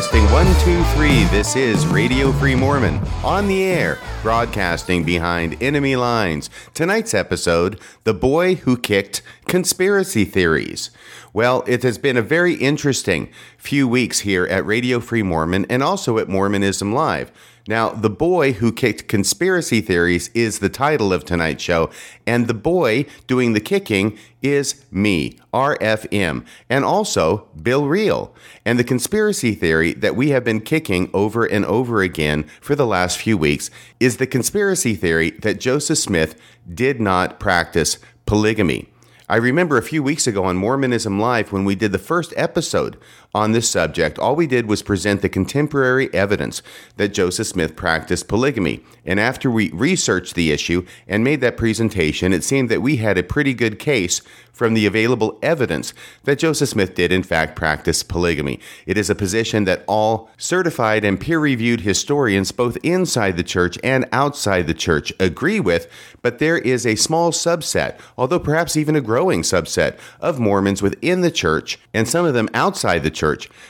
Testing one, two, three. This is Radio Free Mormon on the air, broadcasting behind enemy lines. Tonight's episode The Boy Who Kicked Conspiracy Theories. Well, it has been a very interesting few weeks here at Radio Free Mormon and also at Mormonism Live. Now, The Boy Who Kicked Conspiracy Theories is the title of tonight's show, and the boy doing the kicking is me, RFM, and also Bill Reel. And the conspiracy theory that we have been kicking over and over again for the last few weeks is the conspiracy theory that Joseph Smith did not practice polygamy. I remember a few weeks ago on Mormonism Live when we did the first episode on this subject, all we did was present the contemporary evidence that Joseph Smith practiced polygamy. And after we researched the issue and made that presentation, it seemed that we had a pretty good case from the available evidence that Joseph Smith did, in fact, practice polygamy. It is a position that all certified and peer reviewed historians, both inside the church and outside the church, agree with, but there is a small subset, although perhaps even a growing subset, of Mormons within the church, and some of them outside the church,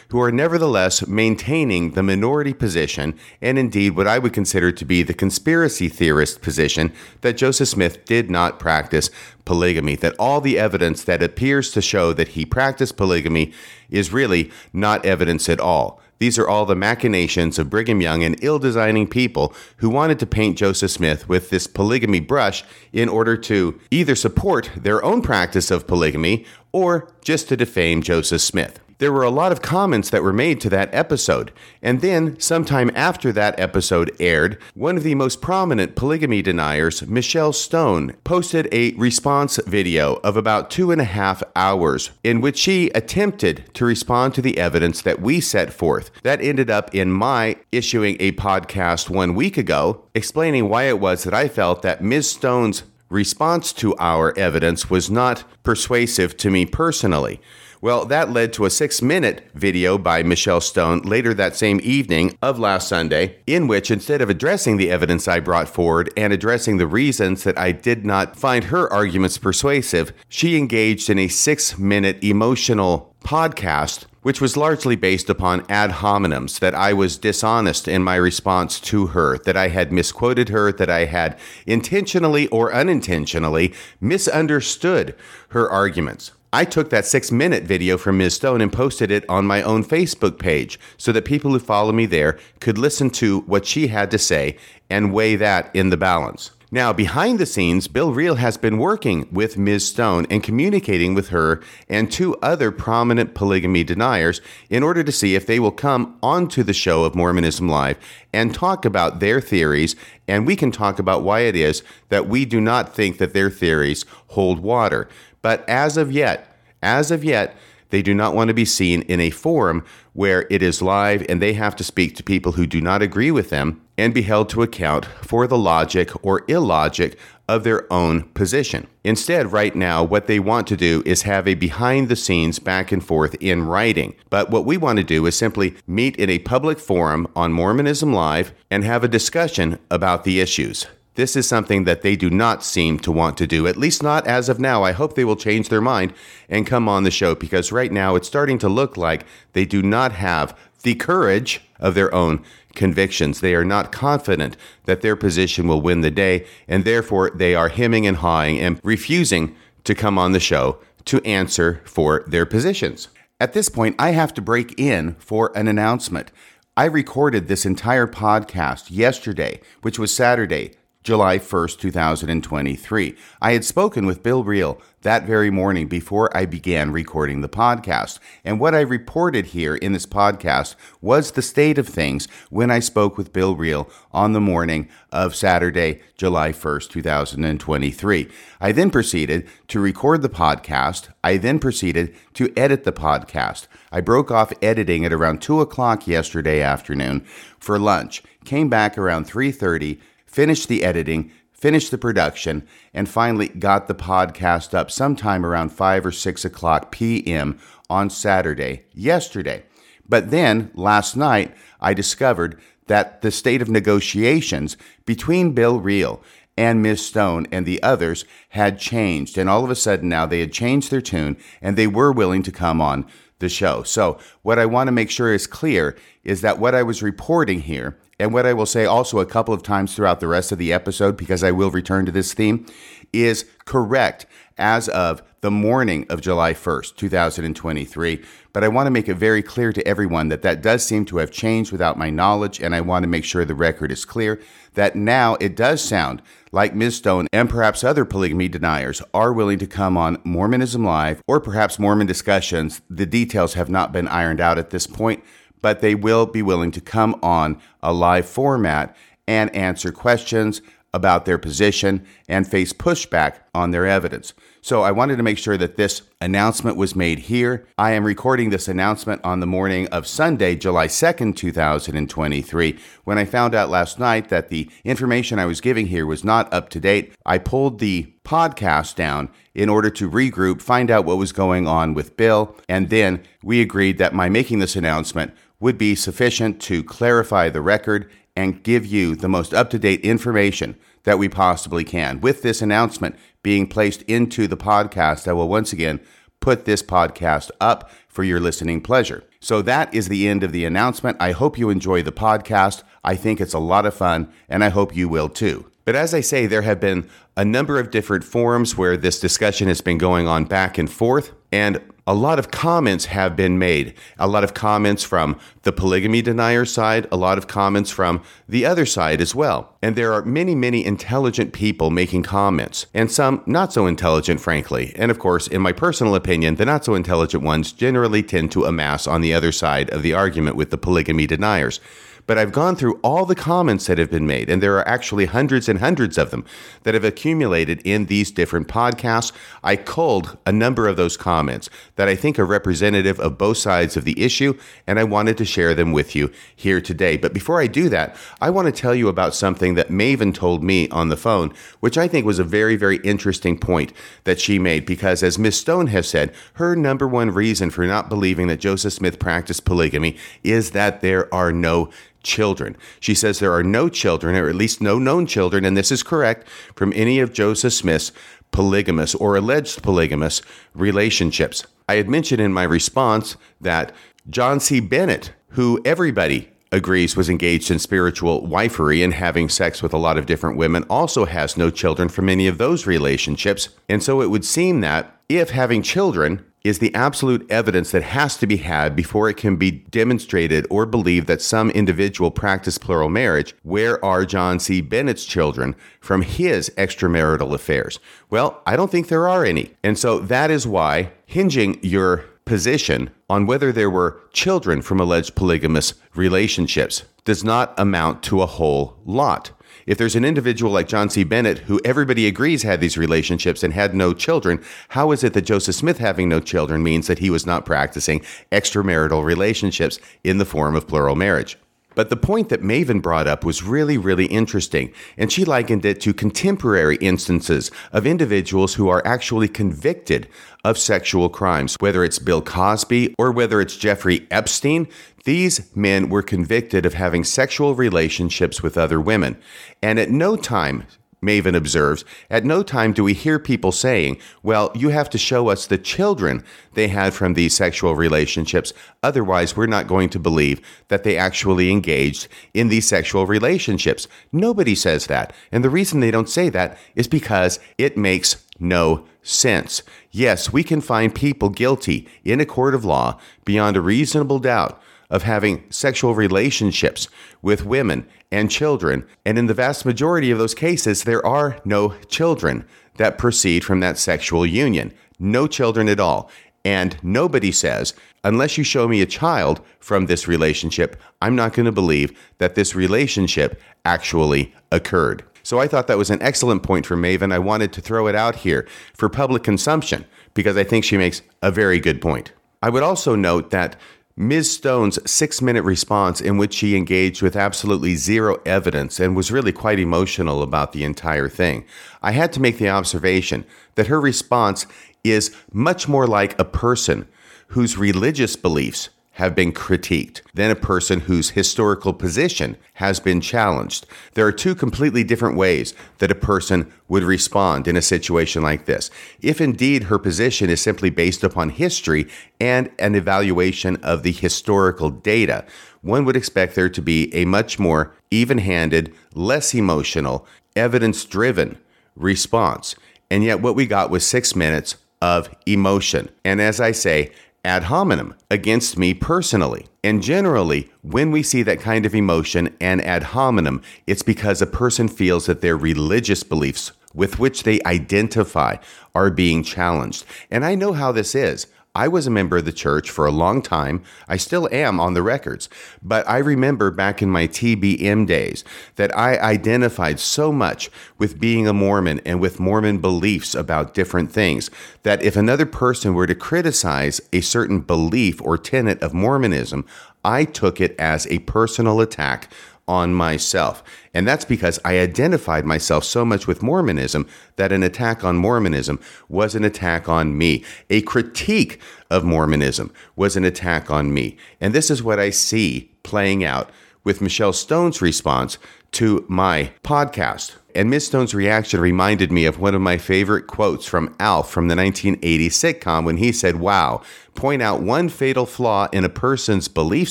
who are nevertheless maintaining the minority position, and indeed what I would consider to be the conspiracy theorist position, that Joseph Smith did not practice polygamy, that all the evidence that appears to show that he practiced polygamy is really not evidence at all. These are all the machinations of Brigham Young and ill designing people who wanted to paint Joseph Smith with this polygamy brush in order to either support their own practice of polygamy or just to defame Joseph Smith there were a lot of comments that were made to that episode. And then, sometime after that episode aired, one of the most prominent polygamy deniers, Michelle Stone, posted a response video of about two and a half hours in which she attempted to respond to the evidence that we set forth. That ended up in my issuing a podcast one week ago explaining why it was that I felt that Ms. Stone's response to our evidence was not persuasive to me personally. Well, that led to a six minute video by Michelle Stone later that same evening of last Sunday, in which instead of addressing the evidence I brought forward and addressing the reasons that I did not find her arguments persuasive, she engaged in a six minute emotional podcast which was largely based upon ad hominems that I was dishonest in my response to her, that I had misquoted her, that I had intentionally or unintentionally misunderstood her arguments. I took that six minute video from Ms. Stone and posted it on my own Facebook page so that people who follow me there could listen to what she had to say and weigh that in the balance. Now, behind the scenes, Bill Reel has been working with Ms. Stone and communicating with her and two other prominent polygamy deniers in order to see if they will come onto the show of Mormonism Live and talk about their theories. And we can talk about why it is that we do not think that their theories hold water. But as of yet, as of yet, they do not want to be seen in a forum where it is live and they have to speak to people who do not agree with them and be held to account for the logic or illogic of their own position. Instead, right now, what they want to do is have a behind the scenes back and forth in writing. But what we want to do is simply meet in a public forum on Mormonism Live and have a discussion about the issues. This is something that they do not seem to want to do, at least not as of now. I hope they will change their mind and come on the show because right now it's starting to look like they do not have the courage of their own convictions. They are not confident that their position will win the day, and therefore they are hemming and hawing and refusing to come on the show to answer for their positions. At this point, I have to break in for an announcement. I recorded this entire podcast yesterday, which was Saturday, July 1st, 2023. I had spoken with Bill Reel that very morning before I began recording the podcast. And what I reported here in this podcast was the state of things when I spoke with Bill Reel on the morning of Saturday, July 1st, 2023. I then proceeded to record the podcast. I then proceeded to edit the podcast. I broke off editing at around 2 o'clock yesterday afternoon for lunch, came back around 3.30 finished the editing, finished the production, and finally got the podcast up sometime around 5 or 6 o'clock p.m. on Saturday, yesterday. But then, last night, I discovered that the state of negotiations between Bill Reel and Ms. Stone and the others had changed. And all of a sudden now they had changed their tune and they were willing to come on the show. So, what I want to make sure is clear is that what I was reporting here, and what I will say also a couple of times throughout the rest of the episode, because I will return to this theme, is correct as of the morning of July 1st, 2023. But I want to make it very clear to everyone that that does seem to have changed without my knowledge, and I want to make sure the record is clear that now it does sound like Ms. Stone and perhaps other polygamy deniers are willing to come on Mormonism Live or perhaps Mormon discussions. The details have not been ironed out at this point, but they will be willing to come on a live format and answer questions about their position and face pushback on their evidence. So I wanted to make sure that this announcement was made here. I am recording this announcement on the morning of Sunday, July 2nd, 2023. When I found out last night that the information I was giving here was not up to date, I pulled the podcast down in order to regroup, find out what was going on with Bill, and then we agreed that my making this announcement would be sufficient to clarify the record and give you the most up to date information that we possibly can. With this announcement being placed into the podcast, I will once again put this podcast up for your listening pleasure. So that is the end of the announcement. I hope you enjoy the podcast. I think it's a lot of fun, and I hope you will too. But as I say, there have been a number of different forums where this discussion has been going on back and forth. And a lot of comments have been made. A lot of comments from the polygamy denier side, a lot of comments from the other side as well. And there are many, many intelligent people making comments, and some not so intelligent, frankly. And of course, in my personal opinion, the not so intelligent ones generally tend to amass on the other side of the argument with the polygamy deniers. But I've gone through all the comments that have been made, and there are actually hundreds and hundreds of them that have accumulated in these different podcasts. I culled a number of those comments that I think are representative of both sides of the issue, and I wanted to share them with you here today. But before I do that, I want to tell you about something that Maven told me on the phone, which I think was a very, very interesting point that she made, because as Miss Stone has said, her number one reason for not believing that Joseph Smith practiced polygamy is that there are no children. She says there are no children, or at least no known children, and this is correct, from any of Joseph Smith's polygamous or alleged polygamous relationships. I had mentioned in my response that John C. Bennett, who everybody agrees was engaged in spiritual wifery and having sex with a lot of different women, also has no children from any of those relationships. And so it would seem that if having children is the absolute evidence that has to be had before it can be demonstrated or believed that some individual practiced plural marriage. Where are John C. Bennett's children from his extramarital affairs? Well, I don't think there are any. And so that is why hinging your position on whether there were children from alleged polygamous relationships does not amount to a whole lot. If there's an individual like John C. Bennett who everybody agrees had these relationships and had no children, how is it that Joseph Smith having no children means that he was not practicing extramarital relationships in the form of plural marriage? But the point that Maven brought up was really, really interesting, and she likened it to contemporary instances of individuals who are actually convicted of sexual crimes, whether it's Bill Cosby or whether it's Jeffrey Epstein. These men were convicted of having sexual relationships with other women. And at no time, Maven observes, at no time do we hear people saying, well, you have to show us the children they had from these sexual relationships. Otherwise, we're not going to believe that they actually engaged in these sexual relationships. Nobody says that. And the reason they don't say that is because it makes no sense. Yes, we can find people guilty in a court of law beyond a reasonable doubt of having sexual relationships with women and children. And in the vast majority of those cases, there are no children that proceed from that sexual union. No children at all. And nobody says, unless you show me a child from this relationship, I'm not going to believe that this relationship actually occurred. So I thought that was an excellent point for Maven. I wanted to throw it out here for public consumption because I think she makes a very good point. I would also note that Ms. Stone's six minute response, in which she engaged with absolutely zero evidence and was really quite emotional about the entire thing, I had to make the observation that her response is much more like a person whose religious beliefs have been critiqued than a person whose historical position has been challenged. There are two completely different ways that a person would respond in a situation like this. If indeed her position is simply based upon history and an evaluation of the historical data, one would expect there to be a much more even handed, less emotional, evidence driven response. And yet, what we got was six minutes of emotion. And as I say, ad hominem against me personally. And generally, when we see that kind of emotion and ad hominem, it's because a person feels that their religious beliefs with which they identify are being challenged. And I know how this is. I was a member of the church for a long time. I still am on the records. But I remember back in my TBM days that I identified so much with being a Mormon and with Mormon beliefs about different things that if another person were to criticize a certain belief or tenet of Mormonism, I took it as a personal attack on myself. And that's because I identified myself so much with Mormonism that an attack on Mormonism was an attack on me. A critique of Mormonism was an attack on me. And this is what I see playing out with Michelle Stone's response to my podcast. And Miss Stone's reaction reminded me of one of my favorite quotes from Alf from the 1980 sitcom when he said, Wow, point out one fatal flaw in a person's belief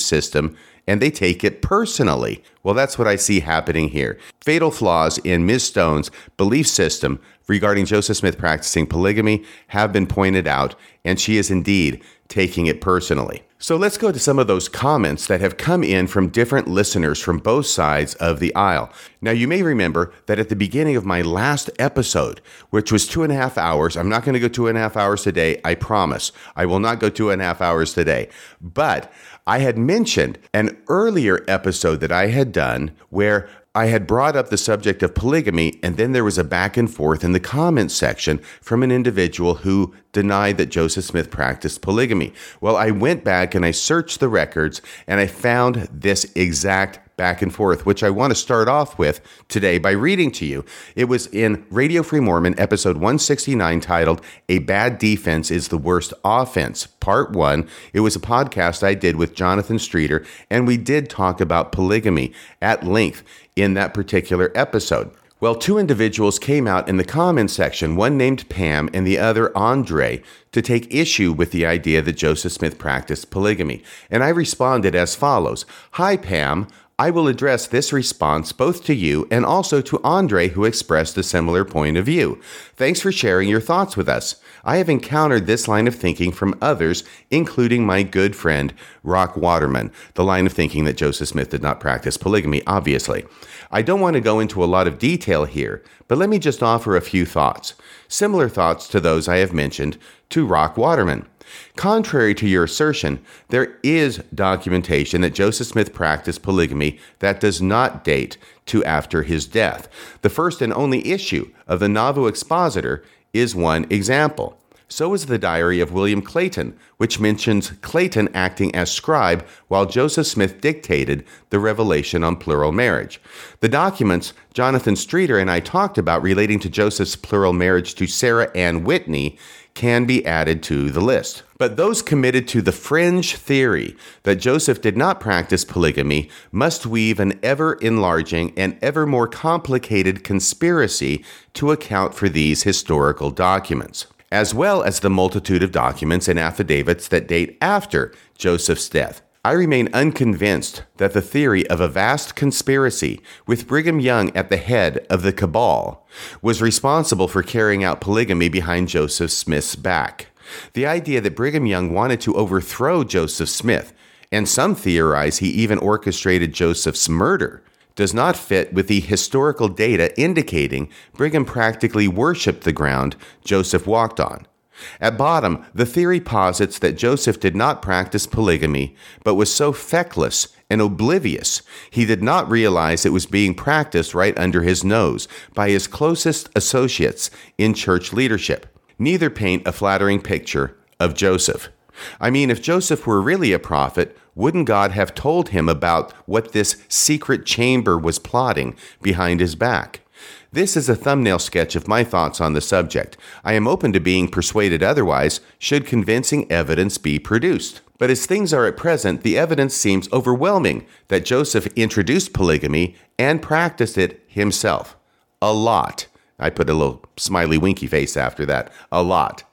system and they take it personally. Well, that's what I see happening here. Fatal flaws in Ms. Stone's belief system regarding Joseph Smith practicing polygamy have been pointed out, and she is indeed taking it personally. So let's go to some of those comments that have come in from different listeners from both sides of the aisle. Now, you may remember that at the beginning of my last episode, which was two and a half hours, I'm not going to go two and a half hours today, I promise. I will not go two and a half hours today. But I had mentioned an earlier episode that I had done where I had brought up the subject of polygamy, and then there was a back and forth in the comments section from an individual who denied that Joseph Smith practiced polygamy. Well, I went back and I searched the records and I found this exact back and forth, which I want to start off with today by reading to you. It was in Radio Free Mormon, episode 169, titled A Bad Defense is the Worst Offense, Part 1. It was a podcast I did with Jonathan Streeter, and we did talk about polygamy at length in that particular episode. Well, two individuals came out in the comment section, one named Pam and the other Andre, to take issue with the idea that Joseph Smith practiced polygamy. And I responded as follows Hi, Pam. I will address this response both to you and also to Andre, who expressed a similar point of view. Thanks for sharing your thoughts with us. I have encountered this line of thinking from others, including my good friend Rock Waterman, the line of thinking that Joseph Smith did not practice polygamy, obviously. I don't want to go into a lot of detail here, but let me just offer a few thoughts, similar thoughts to those I have mentioned to Rock Waterman. Contrary to your assertion, there is documentation that Joseph Smith practiced polygamy that does not date to after his death. The first and only issue of the Nauvoo Expositor is one example. So is the diary of William Clayton, which mentions Clayton acting as scribe while Joseph Smith dictated the revelation on plural marriage. The documents Jonathan Streeter and I talked about relating to Joseph's plural marriage to Sarah Ann Whitney can be added to the list. But those committed to the fringe theory that Joseph did not practice polygamy must weave an ever enlarging and ever more complicated conspiracy to account for these historical documents, as well as the multitude of documents and affidavits that date after Joseph's death. I remain unconvinced that the theory of a vast conspiracy with Brigham Young at the head of the cabal was responsible for carrying out polygamy behind Joseph Smith's back. The idea that Brigham Young wanted to overthrow Joseph Smith, and some theorize he even orchestrated Joseph's murder, does not fit with the historical data indicating Brigham practically worshiped the ground Joseph walked on. At bottom, the theory posits that Joseph did not practice polygamy, but was so feckless and oblivious he did not realize it was being practiced right under his nose by his closest associates in church leadership. Neither paint a flattering picture of Joseph. I mean, if Joseph were really a prophet, wouldn't God have told him about what this secret chamber was plotting behind his back? This is a thumbnail sketch of my thoughts on the subject. I am open to being persuaded otherwise, should convincing evidence be produced. But as things are at present, the evidence seems overwhelming that Joseph introduced polygamy and practiced it himself. A lot. I put a little smiley winky face after that. A lot.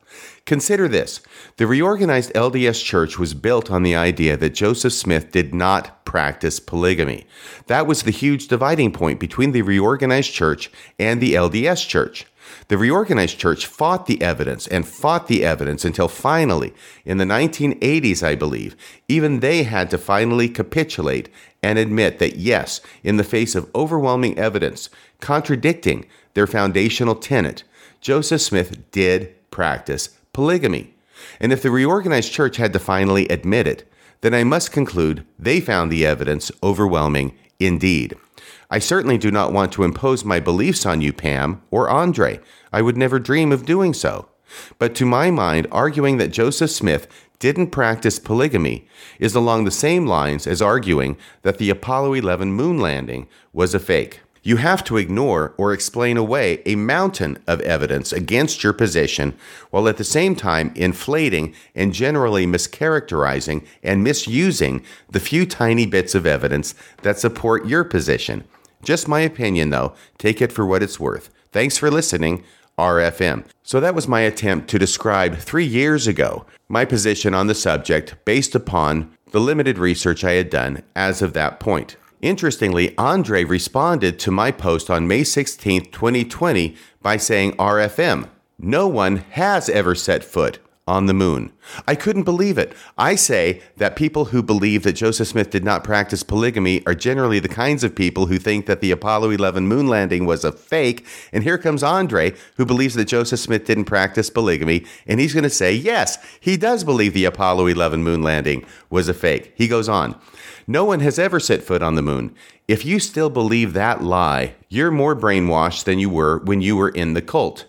Consider this the reorganized LDS Church was built on the idea that Joseph Smith did not practice polygamy. That was the huge dividing point between the reorganized church and the LDS Church. The reorganized church fought the evidence and fought the evidence until finally, in the 1980s, I believe, even they had to finally capitulate and admit that yes, in the face of overwhelming evidence contradicting their foundational tenet, Joseph Smith did practice polygamy. And if the reorganized church had to finally admit it, then I must conclude they found the evidence overwhelming indeed. I certainly do not want to impose my beliefs on you, Pam, or Andre. I would never dream of doing so. But to my mind, arguing that Joseph Smith didn't practice polygamy is along the same lines as arguing that the Apollo 11 moon landing was a fake. You have to ignore or explain away a mountain of evidence against your position while at the same time inflating and generally mischaracterizing and misusing the few tiny bits of evidence that support your position. Just my opinion, though. Take it for what it's worth. Thanks for listening. RFM. So that was my attempt to describe three years ago my position on the subject based upon the limited research I had done as of that point. Interestingly, Andre responded to my post on May 16, 2020, by saying RFM. No one has ever set foot on the moon. I couldn't believe it. I say that people who believe that Joseph Smith did not practice polygamy are generally the kinds of people who think that the Apollo 11 moon landing was a fake. And here comes Andre, who believes that Joseph Smith didn't practice polygamy. And he's going to say, yes, he does believe the Apollo 11 moon landing was a fake. He goes on. No one has ever set foot on the moon. If you still believe that lie, you're more brainwashed than you were when you were in the cult.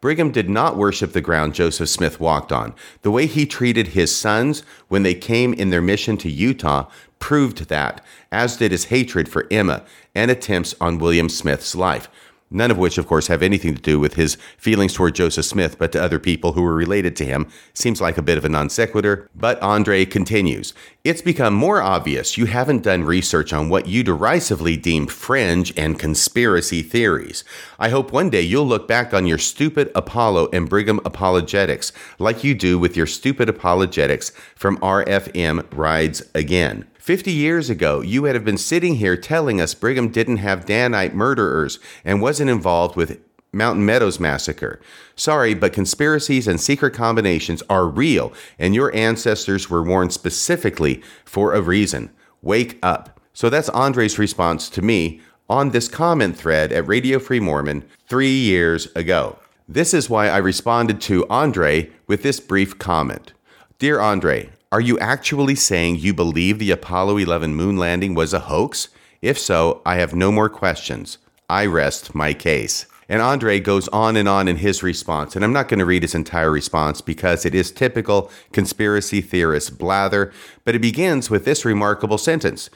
Brigham did not worship the ground Joseph Smith walked on. The way he treated his sons when they came in their mission to Utah proved that, as did his hatred for Emma and attempts on William Smith's life none of which, of course, have anything to do with his feelings toward Joseph Smith, but to other people who were related to him. Seems like a bit of a non sequitur. But Andre continues It's become more obvious you haven't done research on what you derisively deemed fringe and conspiracy theories. I hope one day you'll look back on your stupid Apollo and Brigham apologetics like you do with your stupid apologetics from RFM Rides Again. 50 years ago, you would have been sitting here telling us Brigham didn't have Danite murderers and wasn't involved with Mountain Meadows massacre. Sorry, but conspiracies and secret combinations are real, and your ancestors were warned specifically for a reason. Wake up. So that's Andre's response to me on this comment thread at Radio Free Mormon three years ago. This is why I responded to Andre with this brief comment Dear Andre, are you actually saying you believe the Apollo 11 moon landing was a hoax? If so, I have no more questions. I rest my case. And Andre goes on and on in his response. And I'm not going to read his entire response because it is typical conspiracy theorist blather, but it begins with this remarkable sentence.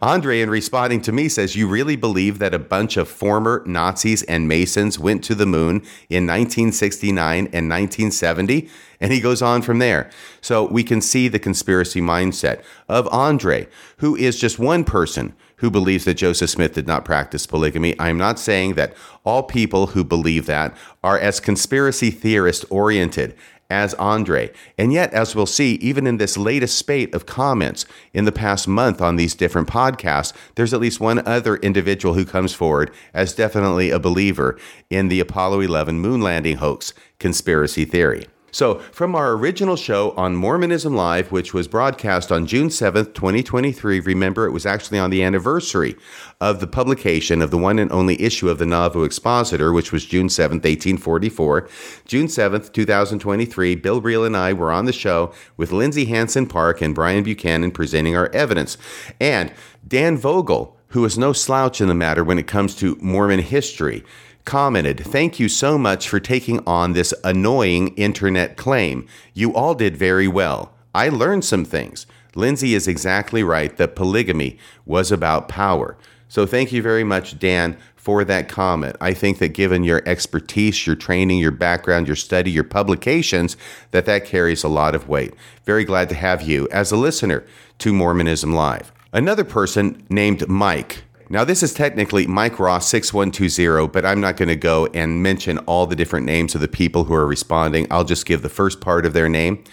Andre, in responding to me, says, You really believe that a bunch of former Nazis and Masons went to the moon in 1969 and 1970? And he goes on from there. So we can see the conspiracy mindset of Andre, who is just one person who believes that Joseph Smith did not practice polygamy. I'm not saying that all people who believe that are as conspiracy theorist oriented as Andre. And yet, as we'll see, even in this latest spate of comments in the past month on these different podcasts, there's at least one other individual who comes forward as definitely a believer in the Apollo 11 moon landing hoax conspiracy theory. So, from our original show on Mormonism Live, which was broadcast on June 7th, 2023, remember it was actually on the anniversary of the publication of the one and only issue of the Nauvoo Expositor, which was June 7th, 1844. June 7th, 2023, Bill Reel and I were on the show with Lindsay Hansen Park and Brian Buchanan presenting our evidence. And Dan Vogel, who is no slouch in the matter when it comes to Mormon history, commented, Thank you so much for taking on this annoying internet claim. You all did very well. I learned some things. Lindsay is exactly right that polygamy was about power. So thank you very much, Dan, for that comment. I think that given your expertise, your training, your background, your study, your publications, that that carries a lot of weight. Very glad to have you as a listener to Mormonism Live. Another person named Mike. Now, this is technically Mike Ross 6120, but I'm not going to go and mention all the different names of the people who are responding. I'll just give the first part of their name.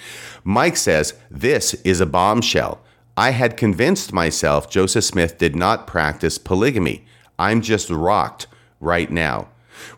Mike says, This is a bombshell. I had convinced myself Joseph Smith did not practice polygamy. I'm just rocked right now.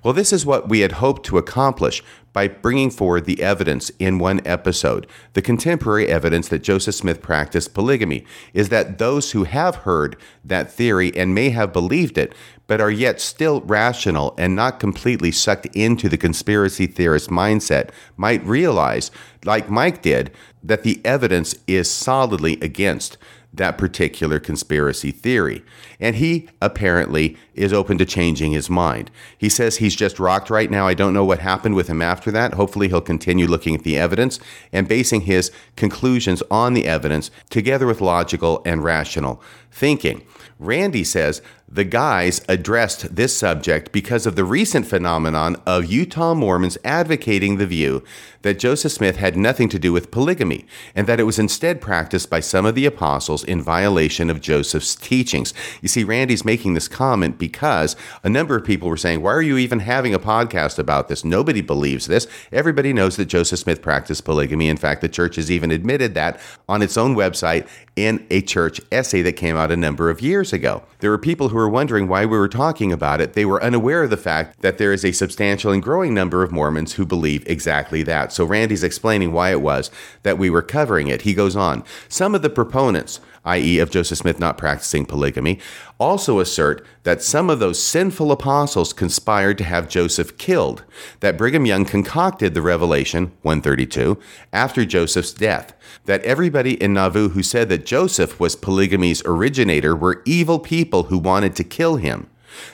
Well, this is what we had hoped to accomplish by bringing forward the evidence in one episode. The contemporary evidence that Joseph Smith practiced polygamy is that those who have heard that theory and may have believed it, but are yet still rational and not completely sucked into the conspiracy theorist mindset, might realize, like Mike did, that the evidence is solidly against that particular conspiracy theory. And he apparently is open to changing his mind. He says he's just rocked right now. I don't know what happened with him after that. Hopefully, he'll continue looking at the evidence and basing his conclusions on the evidence together with logical and rational thinking. Randy says the guys addressed this subject because of the recent phenomenon of Utah Mormons advocating the view that Joseph Smith had nothing to do with polygamy and that it was instead practiced by some of the apostles in violation of Joseph's teachings. You see, Randy's making this comment because a number of people were saying, Why are you even having a podcast about this? Nobody believes this. Everybody knows that Joseph Smith practiced polygamy. In fact, the church has even admitted that on its own website in a church essay that came out a number of years ago. There were people who were wondering why we were talking about it. They were unaware of the fact that there is a substantial and growing number of Mormons who believe exactly that. So Randy's explaining why it was that we were covering it. He goes on Some of the proponents, i.e., of Joseph Smith not practicing polygamy, also assert that some of those sinful apostles conspired to have Joseph killed, that Brigham Young concocted the revelation, 132, after Joseph's death, that everybody in Nauvoo who said that Joseph was polygamy's originator were evil people who wanted to kill him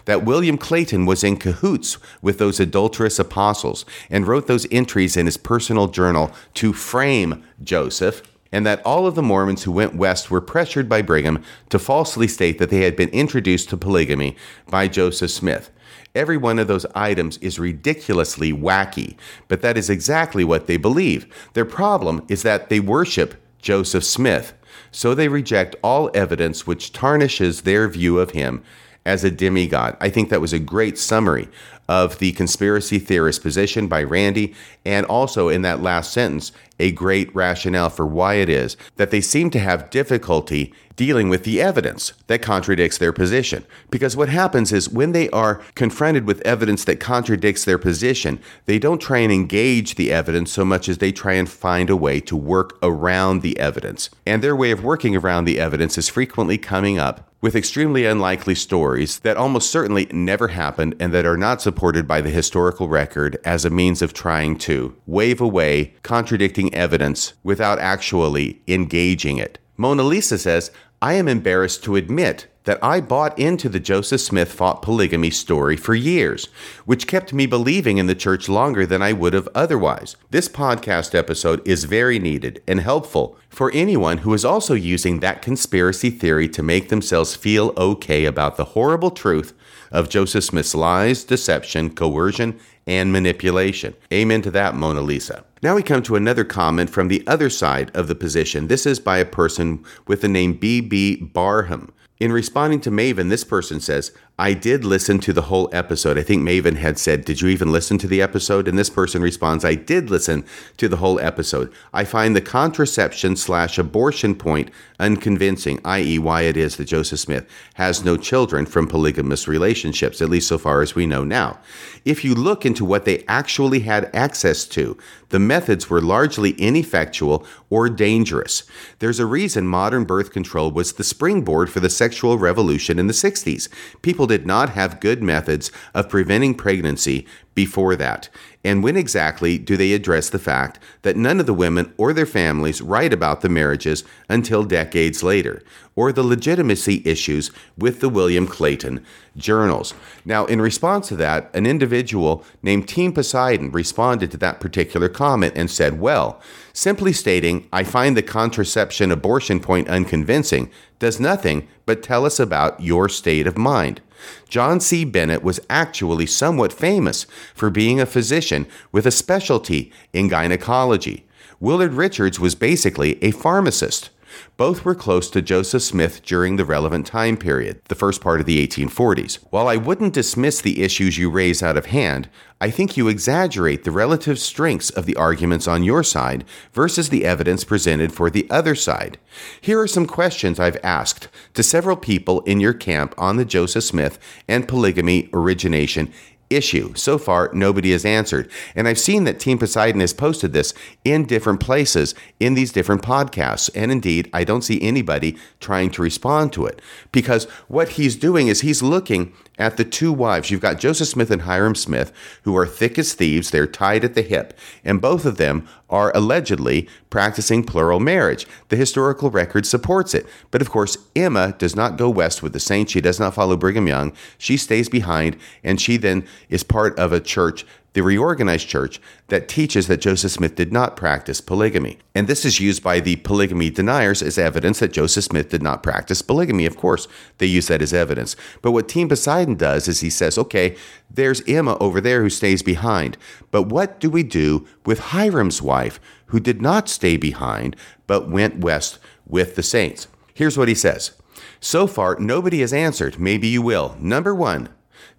that William Clayton was in cahoots with those adulterous apostles and wrote those entries in his personal journal to frame Joseph, and that all of the Mormons who went west were pressured by Brigham to falsely state that they had been introduced to polygamy by Joseph Smith. Every one of those items is ridiculously wacky, but that is exactly what they believe. Their problem is that they worship Joseph Smith, so they reject all evidence which tarnishes their view of him as a demigod. I think that was a great summary of the conspiracy theorist position by Randy, and also in that last sentence, a great rationale for why it is that they seem to have difficulty dealing with the evidence that contradicts their position. Because what happens is when they are confronted with evidence that contradicts their position, they don't try and engage the evidence so much as they try and find a way to work around the evidence. And their way of working around the evidence is frequently coming up with extremely unlikely stories that almost certainly never happened and that are not supported by the historical record as a means of trying to wave away contradicting evidence without actually engaging it. Mona Lisa says, I am embarrassed to admit that I bought into the Joseph Smith fought polygamy story for years, which kept me believing in the church longer than I would have otherwise. This podcast episode is very needed and helpful for anyone who is also using that conspiracy theory to make themselves feel okay about the horrible truth of Joseph Smith's lies, deception, coercion, and manipulation. Amen to that, Mona Lisa. Now we come to another comment from the other side of the position. This is by a person with the name B.B. Barham. In responding to Maven, this person says, I did listen to the whole episode. I think Maven had said, Did you even listen to the episode? And this person responds, I did listen to the whole episode. I find the contraception slash abortion point unconvincing, i.e., why it is that Joseph Smith has no children from polygamous relationships, at least so far as we know now. If you look into what they actually had access to, the methods were largely ineffectual or dangerous. There's a reason modern birth control was the springboard for the sexual revolution in the 60s. People did not have good methods of preventing pregnancy before that? And when exactly do they address the fact that none of the women or their families write about the marriages until decades later, or the legitimacy issues with the William Clayton journals? Now, in response to that, an individual named Team Poseidon responded to that particular comment and said, Well, simply stating, I find the contraception abortion point unconvincing does nothing but tell us about your state of mind. John C. Bennett was actually somewhat famous for being a physician with a specialty in gynecology. Willard Richards was basically a pharmacist. Both were close to Joseph Smith during the relevant time period, the first part of the 1840s. While I wouldn't dismiss the issues you raise out of hand, I think you exaggerate the relative strengths of the arguments on your side versus the evidence presented for the other side. Here are some questions I've asked to several people in your camp on the Joseph Smith and polygamy origination issue. So far, nobody has answered. And I've seen that Team Poseidon has posted this in different places in these different podcasts. And indeed, I don't see anybody trying to respond to it because what he's doing is he's looking at the two wives. You've got Joseph Smith and Hyrum Smith, who are thick as thieves. They're tied at the hip, and both of them are allegedly practicing plural marriage. The historical record supports it. But of course, Emma does not go west with the saints. She does not follow Brigham Young. She stays behind, and she then is part of a church the reorganized church that teaches that Joseph Smith did not practice polygamy. And this is used by the polygamy deniers as evidence that Joseph Smith did not practice polygamy. Of course, they use that as evidence. But what Team Poseidon does is he says, okay, there's Emma over there who stays behind. But what do we do with Hyrum's wife, who did not stay behind, but went west with the saints? Here's what he says. So far, nobody has answered. Maybe you will. Number one,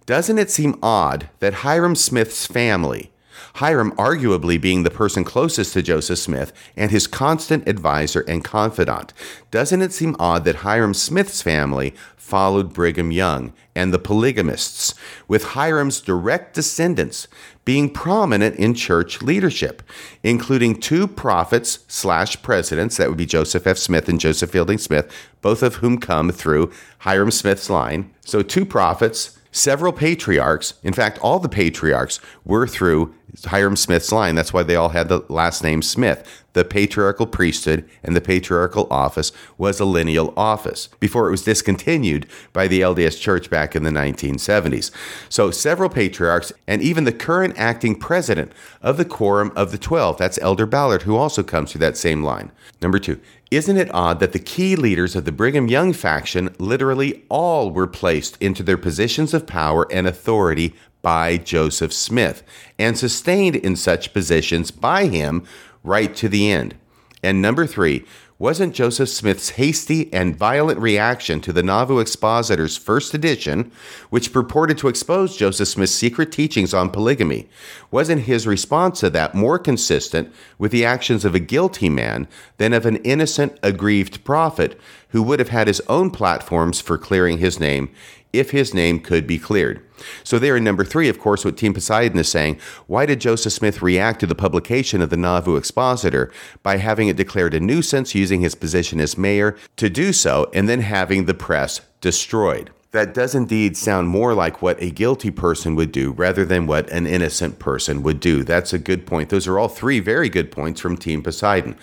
doesn't it seem odd that Hyrum Smith's family, Hyrum arguably being the person closest to Joseph Smith and his constant advisor and confidant, doesn't it seem odd that Hyrum Smith's family followed Brigham Young and the polygamists, with Hyrum's direct descendants being prominent in church leadership, including two prophets slash presidents, that would be Joseph F. Smith and Joseph Fielding Smith, both of whom come through Hyrum Smith's line. So two prophets, Several patriarchs, in fact, all the patriarchs were through Hyrum Smith's line. That's why they all had the last name Smith. The patriarchal priesthood and the patriarchal office was a lineal office before it was discontinued by the LDS Church back in the 1970s. So, several patriarchs and even the current acting president of the Quorum of the Twelve, that's Elder Ballard, who also comes through that same line. Number two, isn't it odd that the key leaders of the Brigham Young faction literally all were placed into their positions of power and authority by Joseph Smith and sustained in such positions by him right to the end? And number three, wasn't Joseph Smith's hasty and violent reaction to the Nauvoo Expositor's first edition, which purported to expose Joseph Smith's secret teachings on polygamy, wasn't his response to that more consistent with the actions of a guilty man than of an innocent, aggrieved prophet who would have had his own platforms for clearing his name if his name could be cleared. So, there in number three, of course, what Team Poseidon is saying why did Joseph Smith react to the publication of the Nauvoo Expositor by having it declared a nuisance, using his position as mayor to do so, and then having the press destroyed? That does indeed sound more like what a guilty person would do rather than what an innocent person would do. That's a good point. Those are all three very good points from Team Poseidon.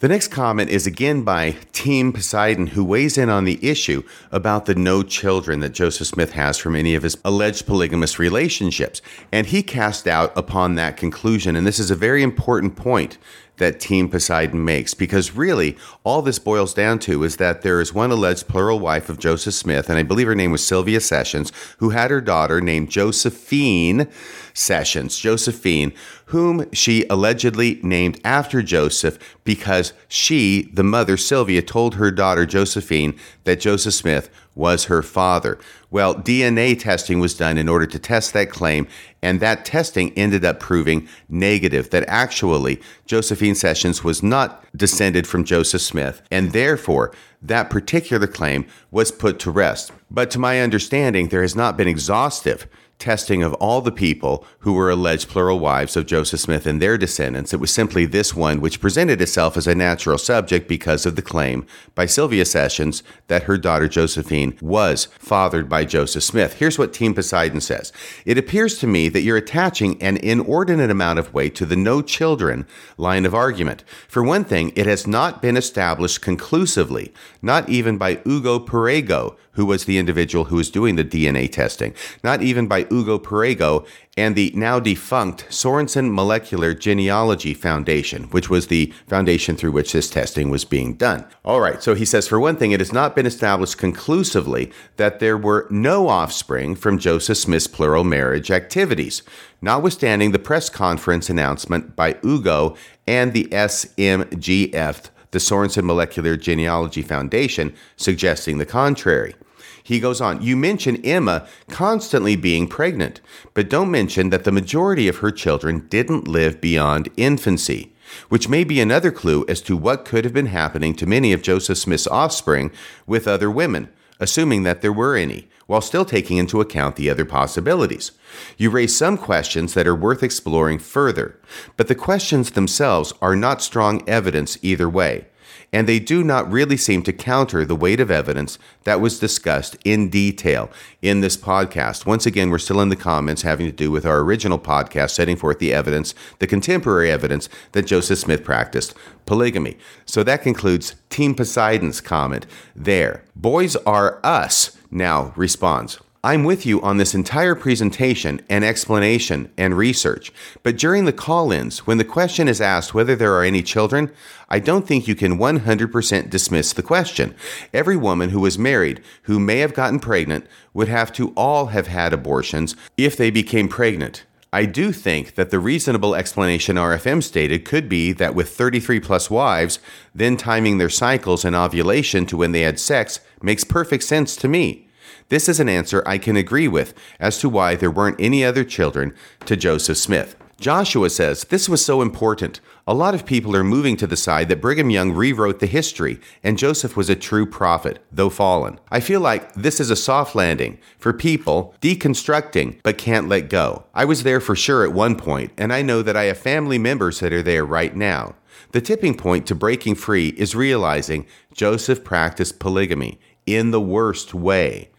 The next comment is again by Team Poseidon, who weighs in on the issue about the no children that Joseph Smith has from any of his alleged polygamous relationships. And he cast doubt upon that conclusion. And this is a very important point that Team Poseidon makes. Because really all this boils down to is that there is one alleged plural wife of Joseph Smith, and I believe her name was Sylvia Sessions, who had her daughter named Josephine Sessions, Josephine, whom she allegedly named after Joseph because she, the mother Sylvia, told her daughter Josephine that Joseph Smith was her father. Well, DNA testing was done in order to test that claim, and that testing ended up proving negative that actually Josephine Sessions was not descended from Joseph Smith, and therefore that particular claim was put to rest. But to my understanding, there has not been exhaustive testing of all the people who were alleged plural wives of Joseph Smith and their descendants. It was simply this one which presented itself as a natural subject because of the claim by Sylvia Sessions that her daughter Josephine was fathered by Joseph Smith. Here's what Team Poseidon says It appears to me that you're attaching an inordinate amount of weight to the no children line of argument. For one thing, it has not been established conclusively, not even by Ugo Perego, who was the individual who was doing the DNA testing, not even by Ugo Perego and the now defunct Sorenson Molecular Genealogy Foundation, which was the foundation through which this testing was being done. All right, so he says, for one thing, it has not been established conclusively that there were no offspring from Joseph Smith's plural marriage activities, notwithstanding the press conference announcement by Ugo and the SMGF the Sorenson Molecular Genealogy Foundation, suggesting the contrary. He goes on, You mention Emma constantly being pregnant, but don't mention that the majority of her children didn't live beyond infancy, which may be another clue as to what could have been happening to many of Joseph Smith's offspring with other women, assuming that there were any, while still taking into account the other possibilities. You raise some questions that are worth exploring further, but the questions themselves are not strong evidence either way and they do not really seem to counter the weight of evidence that was discussed in detail in this podcast. Once again, we're still in the comments having to do with our original podcast setting forth the evidence, the contemporary evidence that Joseph Smith practiced polygamy. So that concludes Team Poseidon's comment there. Boys are us now responds. I'm with you on this entire presentation and explanation and research, but during the call ins, when the question is asked whether there are any children, I don't think you can 100% dismiss the question. Every woman who was married who may have gotten pregnant would have to all have had abortions if they became pregnant. I do think that the reasonable explanation RFM stated could be that with 33 plus wives, then timing their cycles and ovulation to when they had sex makes perfect sense to me. This is an answer I can agree with as to why there weren't any other children to Joseph Smith. Joshua says, This was so important. A lot of people are moving to the side that Brigham Young rewrote the history and Joseph was a true prophet, though fallen. I feel like this is a soft landing for people deconstructing but can't let go. I was there for sure at one point, and I know that I have family members that are there right now. The tipping point to breaking free is realizing Joseph practiced polygamy in the worst way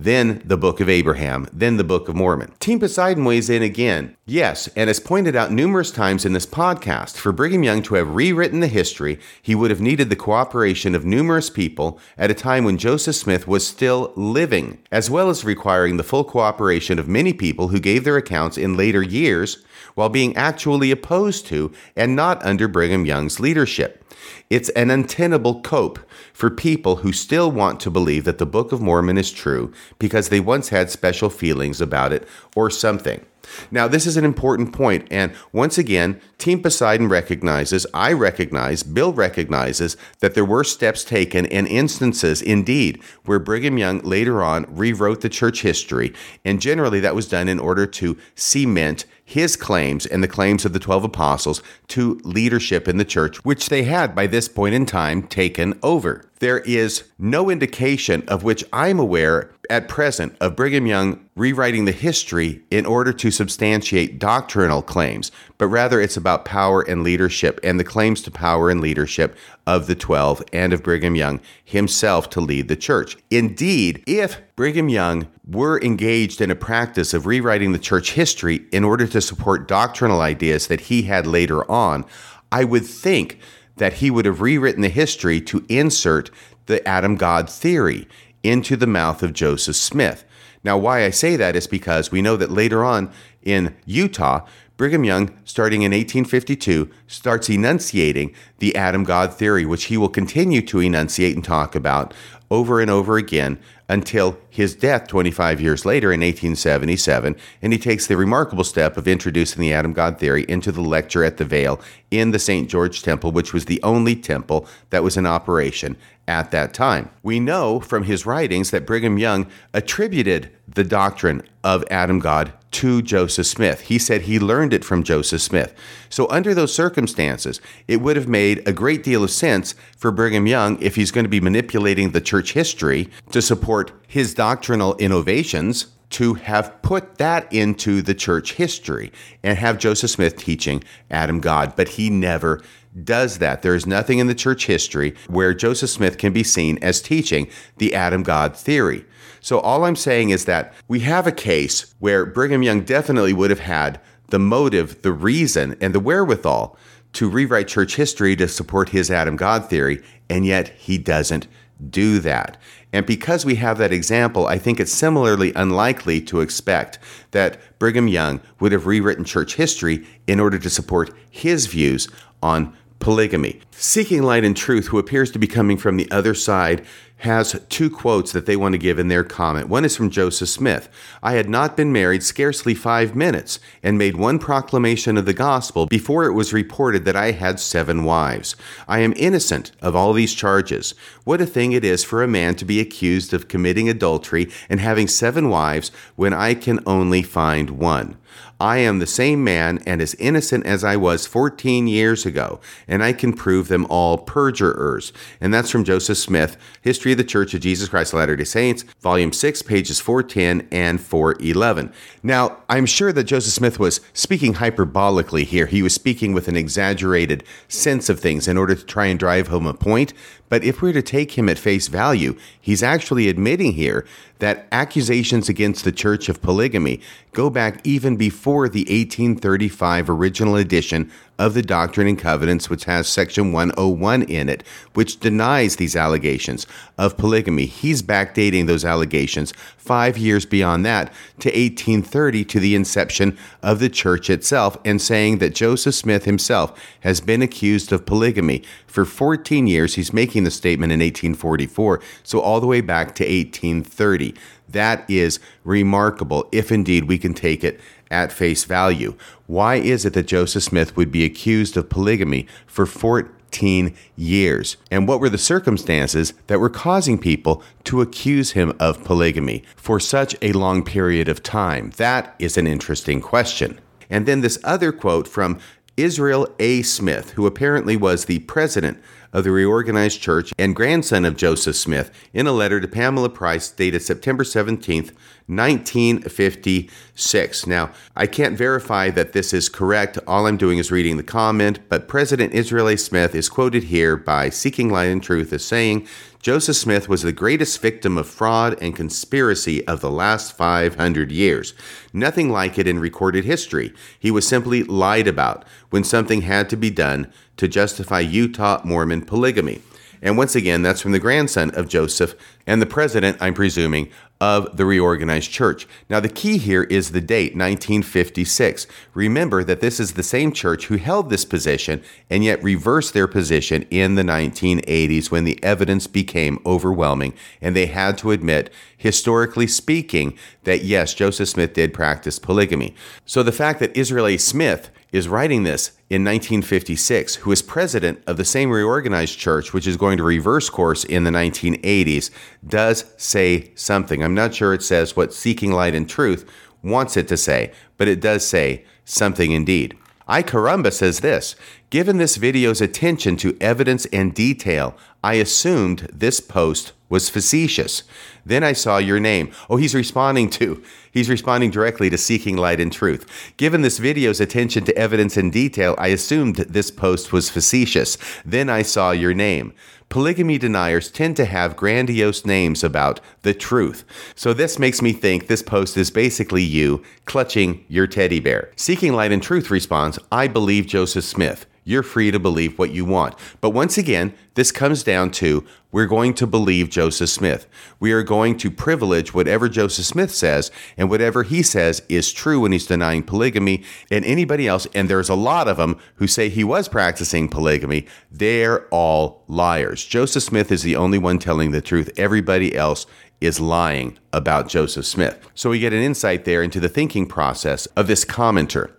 then the Book of Abraham, then the Book of Mormon. Team Poseidon weighs in again. Yes, and as pointed out numerous times in this podcast, for Brigham Young to have rewritten the history, he would have needed the cooperation of numerous people at a time when Joseph Smith was still living, as well as requiring the full cooperation of many people who gave their accounts in later years while being actually opposed to and not under Brigham Young's leadership. It's an untenable cope for people who still want to believe that the Book of Mormon is true because they once had special feelings about it or something. Now, this is an important point, and once again, Team Poseidon recognizes, I recognize, Bill recognizes that there were steps taken and instances, indeed, where Brigham Young later on rewrote the church history, and generally that was done in order to cement his claims and the claims of the 12 apostles to leadership in the church, which they had by this point in time taken over. There is no indication of which I'm aware at present of Brigham Young rewriting the history in order to substantiate doctrinal claims, but rather it's about power and leadership and the claims to power and leadership of the 12 and of Brigham Young himself to lead the church. Indeed, if Brigham Young were engaged in a practice of rewriting the church history in order to support doctrinal ideas that he had later on, I would think that he would have rewritten the history to insert the Adam God theory into the mouth of Joseph Smith. Now, why I say that is because we know that later on in Utah, Brigham Young, starting in 1852, starts enunciating the Adam God theory, which he will continue to enunciate and talk about over and over again until his death 25 years later in 1877. And he takes the remarkable step of introducing the Adam God theory into the lecture at the Veil in the St. George Temple, which was the only temple that was in operation at that time. We know from his writings that Brigham Young attributed the doctrine of Adam God to Joseph Smith. He said he learned it from Joseph Smith. So, under those circumstances, it would have made a great deal of sense for Brigham Young, if he's going to be manipulating the church history to support his doctrinal innovations, to have put that into the church history and have Joseph Smith teaching Adam God, but he never does that. There is nothing in the church history where Joseph Smith can be seen as teaching the Adam God theory. So all I'm saying is that we have a case where Brigham Young definitely would have had the motive, the reason, and the wherewithal to rewrite church history to support his Adam God theory, and yet he doesn't do that. And because we have that example, I think it's similarly unlikely to expect that Brigham Young would have rewritten church history in order to support his views on polygamy. Seeking Light and Truth, who appears to be coming from the other side, has two quotes that they want to give in their comment. One is from Joseph Smith. I had not been married scarcely five minutes and made one proclamation of the gospel before it was reported that I had seven wives. I am innocent of all these charges. What a thing it is for a man to be accused of committing adultery and having seven wives when I can only find one. I am the same man and as innocent as I was 14 years ago, and I can prove them all perjurers. And that's from Joseph Smith, History of the Church of Jesus Christ of Latter day Saints, Volume 6, pages 410 and 411. Now, I'm sure that Joseph Smith was speaking hyperbolically here. He was speaking with an exaggerated sense of things in order to try and drive home a point. But if we're to take him at face value, he's actually admitting here that accusations against the Church of Polygamy go back even before the 1835 original edition of the Doctrine and Covenants, which has section 101 in it, which denies these allegations of polygamy. He's backdating those allegations five years beyond that to 1830 to the inception of the church itself, and saying that Joseph Smith himself has been accused of polygamy for 14 years. He's making the statement in 1844, so all the way back to 1830. That is remarkable, if indeed we can take it at face value. Why is it that Joseph Smith would be accused of polygamy for 14 years? And what were the circumstances that were causing people to accuse him of polygamy for such a long period of time? That is an interesting question. And then this other quote from Israel A. Smith, who apparently was the president of the Reorganized Church and grandson of Joseph Smith, in a letter to Pamela Price dated September 17th, 1956. Now, I can't verify that this is correct. All I'm doing is reading the comment, but President Israel A. Smith is quoted here by Seeking Light and Truth as saying, Joseph Smith was the greatest victim of fraud and conspiracy of the last 500 years. Nothing like it in recorded history. He was simply lied about when something had to be done to justify Utah Mormon polygamy. And once again, that's from the grandson of Joseph and the president, I'm presuming, of the reorganized church. Now, the key here is the date, 1956. Remember that this is the same church who held this position and yet reversed their position in the 1980s when the evidence became overwhelming and they had to admit, historically speaking, that yes, Joseph Smith did practice polygamy. So the fact that Israel A. Smith is writing this in 1956, who is president of the same reorganized church, which is going to reverse course in the 1980s, does say something. I'm not sure it says what Seeking Light and Truth wants it to say, but it does say something indeed. I Caramba says this Given this video's attention to evidence and detail, I assumed this post was facetious. Then I saw your name. Oh, he's responding to, he's responding directly to Seeking Light and Truth. Given this video's attention to evidence and detail, I assumed this post was facetious. Then I saw your name. Polygamy deniers tend to have grandiose names about the truth. So this makes me think this post is basically you clutching your teddy bear. Seeking Light and Truth responds, I believe Joseph Smith. You're free to believe what you want. But once again, this comes down to we're going to believe Joseph Smith. We are going to privilege whatever Joseph Smith says, and whatever he says is true when he's denying polygamy. And anybody else, and there's a lot of them who say he was practicing polygamy, they're all liars. Joseph Smith is the only one telling the truth. Everybody else is lying about Joseph Smith. So we get an insight there into the thinking process of this commenter.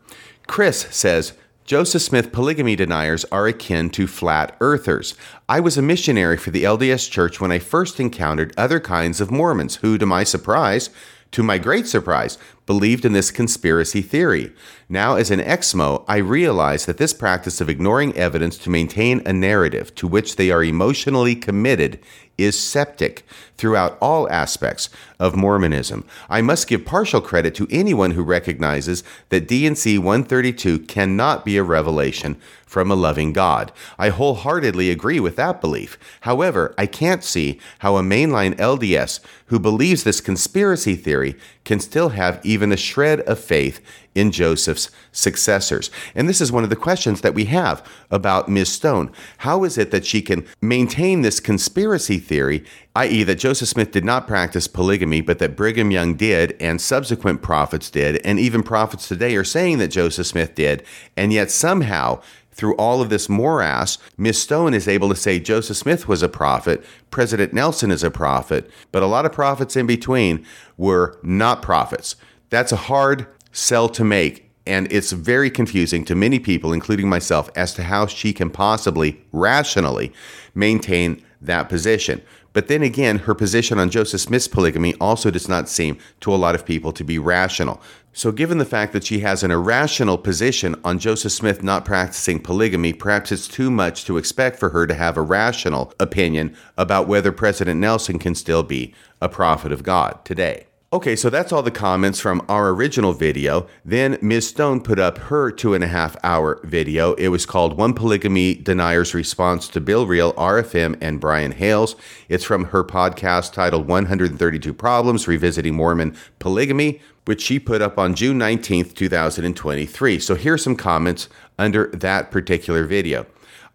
Chris says, Joseph Smith polygamy deniers are akin to flat earthers. I was a missionary for the LDS Church when I first encountered other kinds of Mormons who, to my surprise, to my great surprise, believed in this conspiracy theory. Now, as an exmo, I realize that this practice of ignoring evidence to maintain a narrative to which they are emotionally committed is septic throughout all aspects of Mormonism. I must give partial credit to anyone who recognizes that D&C 132 cannot be a revelation from a loving God. I wholeheartedly agree with that belief. However, I can't see how a mainline LDS who believes this conspiracy theory can still have even a shred of faith in Joseph's successors. And this is one of the questions that we have about Ms. Stone. How is it that she can maintain this conspiracy theory, i.e., that Joseph Smith did not practice polygamy, but that Brigham Young did, and subsequent prophets did, and even prophets today are saying that Joseph Smith did, and yet somehow through all of this morass, Miss Stone is able to say Joseph Smith was a prophet, President Nelson is a prophet, but a lot of prophets in between were not prophets. That's a hard sell to make. And it's very confusing to many people, including myself, as to how she can possibly rationally maintain that position. But then again, her position on Joseph Smith's polygamy also does not seem to a lot of people to be rational. So, given the fact that she has an irrational position on Joseph Smith not practicing polygamy, perhaps it's too much to expect for her to have a rational opinion about whether President Nelson can still be a prophet of God today. Okay, so that's all the comments from our original video. Then Ms. Stone put up her two and a half hour video. It was called One Polygamy Denier's Response to Bill Reel, RFM, and Brian Hales. It's from her podcast titled 132 Problems Revisiting Mormon Polygamy, which she put up on June 19th, 2023. So here's some comments under that particular video.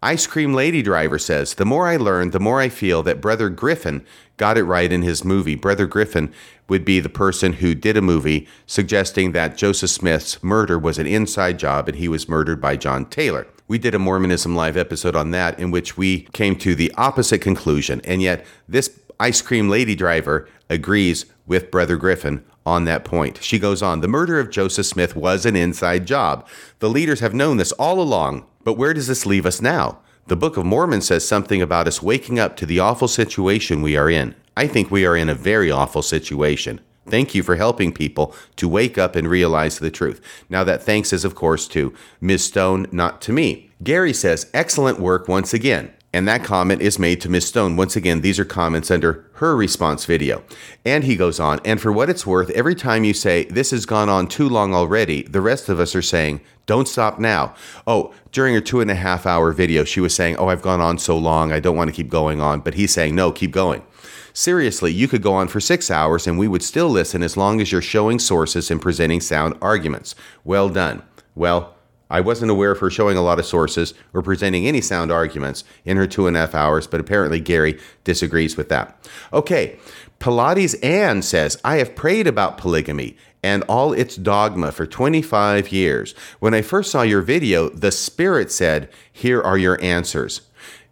Ice Cream Lady Driver says, The more I learn, the more I feel that Brother Griffin got it right in his movie. Brother Griffin would be the person who did a movie suggesting that Joseph Smith's murder was an inside job and he was murdered by John Taylor. We did a Mormonism Live episode on that in which we came to the opposite conclusion. And yet, this Ice Cream Lady Driver agrees with Brother Griffin on that point. She goes on The murder of Joseph Smith was an inside job. The leaders have known this all along, but where does this leave us now? The Book of Mormon says something about us waking up to the awful situation we are in. I think we are in a very awful situation. Thank you for helping people to wake up and realize the truth. Now, that thanks is, of course, to Ms. Stone, not to me. Gary says, excellent work once again. And that comment is made to Ms. Stone. Once again, these are comments under her response video. And he goes on, and for what it's worth, every time you say, this has gone on too long already, the rest of us are saying, don't stop now. Oh, during her two and a half hour video, she was saying, oh, I've gone on so long, I don't want to keep going on. But he's saying, no, keep going. Seriously, you could go on for six hours and we would still listen as long as you're showing sources and presenting sound arguments. Well done. Well, I wasn't aware of her showing a lot of sources or presenting any sound arguments in her two and a half hours, but apparently Gary disagrees with that. Okay, Pilates Ann says, I have prayed about polygamy and all its dogma for 25 years. When I first saw your video, the Spirit said, Here are your answers.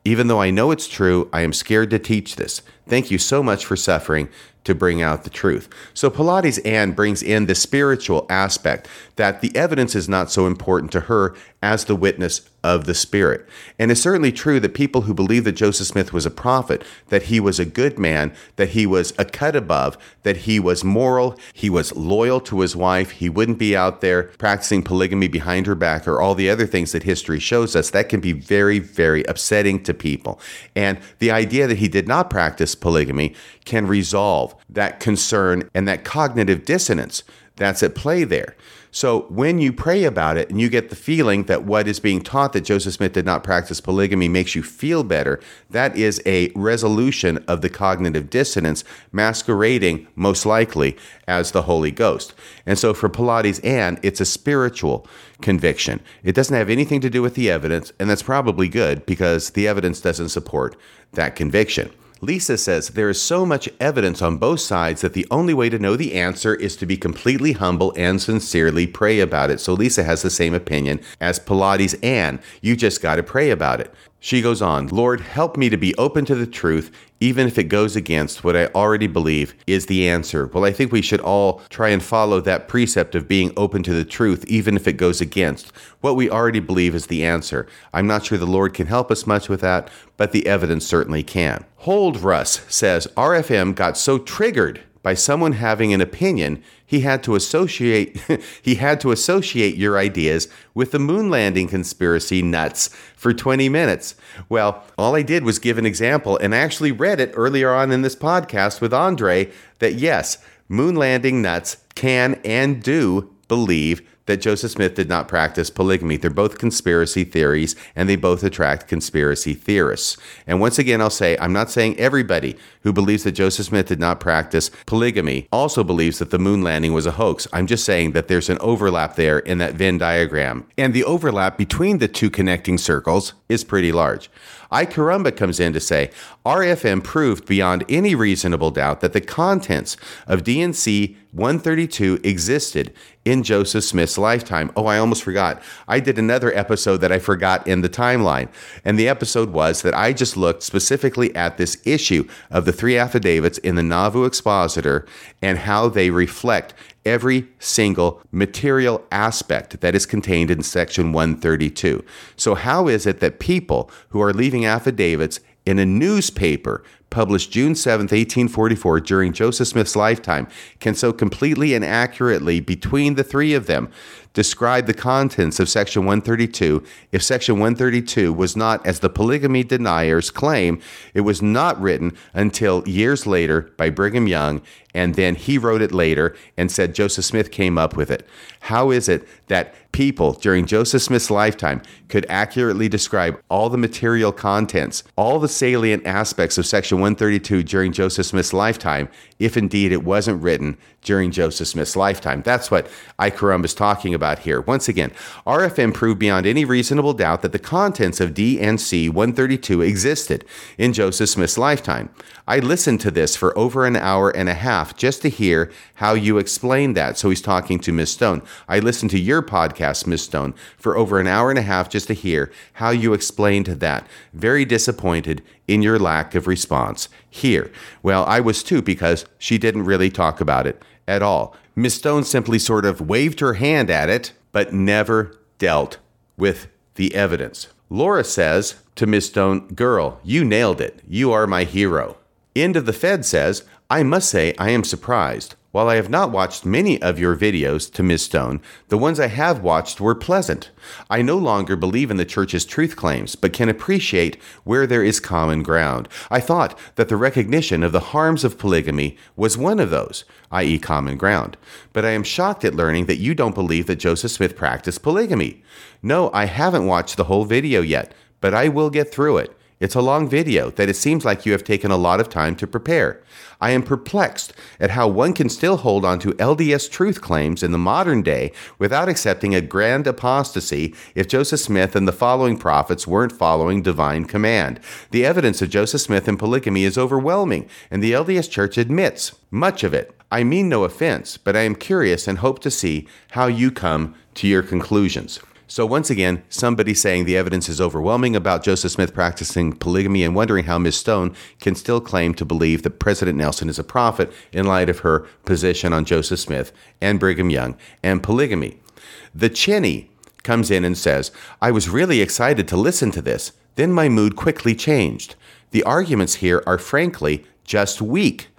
Even though I know it's true, I am scared to teach this. Thank you so much for suffering to bring out the truth. So Pilates Ann brings in the spiritual aspect that the evidence is not so important to her as the witness of the Spirit. And it's certainly true that people who believe that Joseph Smith was a prophet, that he was a good man, that he was a cut above, that he was moral, he was loyal to his wife, he wouldn't be out there practicing polygamy behind her back, or all the other things that history shows us, that can be very, very upsetting to people. And the idea that he did not practice polygamy can resolve that concern and that cognitive dissonance that's at play there. So when you pray about it and you get the feeling that what is being taught that Joseph Smith did not practice polygamy makes you feel better, that is a resolution of the cognitive dissonance masquerading most likely as the Holy Ghost. And so for Pilates Ann it's a spiritual conviction. It doesn't have anything to do with the evidence, and that's probably good because the evidence doesn't support that conviction. Lisa says there is so much evidence on both sides that the only way to know the answer is to be completely humble and sincerely pray about it. So Lisa has the same opinion as Pilates Ann. You just got to pray about it. She goes on, Lord, help me to be open to the truth, even if it goes against what I already believe is the answer. Well, I think we should all try and follow that precept of being open to the truth, even if it goes against what we already believe is the answer. I'm not sure the Lord can help us much with that, but the evidence certainly can. Hold Russ says RFM got so triggered by someone having an opinion, he had to associate he had to associate your ideas with the moon landing conspiracy nuts for 20 minutes. Well, all I did was give an example and I actually read it earlier on in this podcast with Andre that yes, moon landing nuts can and do believe that Joseph Smith did not practice polygamy. They're both conspiracy theories and they both attract conspiracy theorists. And once again, I'll say I'm not saying everybody who believes that Joseph Smith did not practice polygamy also believes that the moon landing was a hoax. I'm just saying that there's an overlap there in that Venn diagram. And the overlap between the two connecting circles is pretty large. I Carumba comes in to say RFM proved beyond any reasonable doubt that the contents of D&C 132 existed in Joseph Smith's lifetime. Oh, I almost forgot. I did another episode that I forgot in the timeline. And the episode was that I just looked specifically at this issue of the three affidavits in the Nauvoo Expositor and how they reflect every single material aspect that is contained in section 132. So, how is it that people who are leaving affidavits in a newspaper published June 7, 1844, during Joseph Smith's lifetime, can so completely and accurately, between the three of them, describe the contents of Section 132 if Section 132 was not, as the polygamy deniers claim, it was not written until years later by Brigham Young, and then he wrote it later and said Joseph Smith came up with it. How is it that people during Joseph Smith's lifetime could accurately describe all the material contents, all the salient aspects of Section 132 during Joseph Smith's lifetime, if indeed it wasn't written during Joseph Smith's lifetime. That's what Ikarum is talking about here. Once again, RFM proved beyond any reasonable doubt that the contents of D&C 132 existed in Joseph Smith's lifetime. I listened to this for over an hour and a half just to hear how you explain that. So he's talking to Miss Stone. I listened to your podcast, Miss Stone, for over an hour and a half just to hear how you explained that. Very disappointed in your lack of response here. Well, I was too because she didn't really talk about it at all. Miss Stone simply sort of waved her hand at it, but never dealt with the evidence. Laura says to Miss Stone, Girl, you nailed it. You are my hero. End of the Fed says, I must say I am surprised. While I have not watched many of your videos to Ms. Stone, the ones I have watched were pleasant. I no longer believe in the church's truth claims, but can appreciate where there is common ground. I thought that the recognition of the harms of polygamy was one of those, i.e., common ground. But I am shocked at learning that you don't believe that Joseph Smith practiced polygamy. No, I haven't watched the whole video yet, but I will get through it. It's a long video that it seems like you have taken a lot of time to prepare. I am perplexed at how one can still hold on to LDS truth claims in the modern day without accepting a grand apostasy if Joseph Smith and the following prophets weren't following divine command. The evidence of Joseph Smith and polygamy is overwhelming, and the LDS Church admits much of it. I mean no offense, but I am curious and hope to see how you come to your conclusions. So, once again, somebody saying the evidence is overwhelming about Joseph Smith practicing polygamy and wondering how Ms. Stone can still claim to believe that President Nelson is a prophet in light of her position on Joseph Smith and Brigham Young and polygamy. The Chinny comes in and says, I was really excited to listen to this. Then my mood quickly changed. The arguments here are frankly just weak.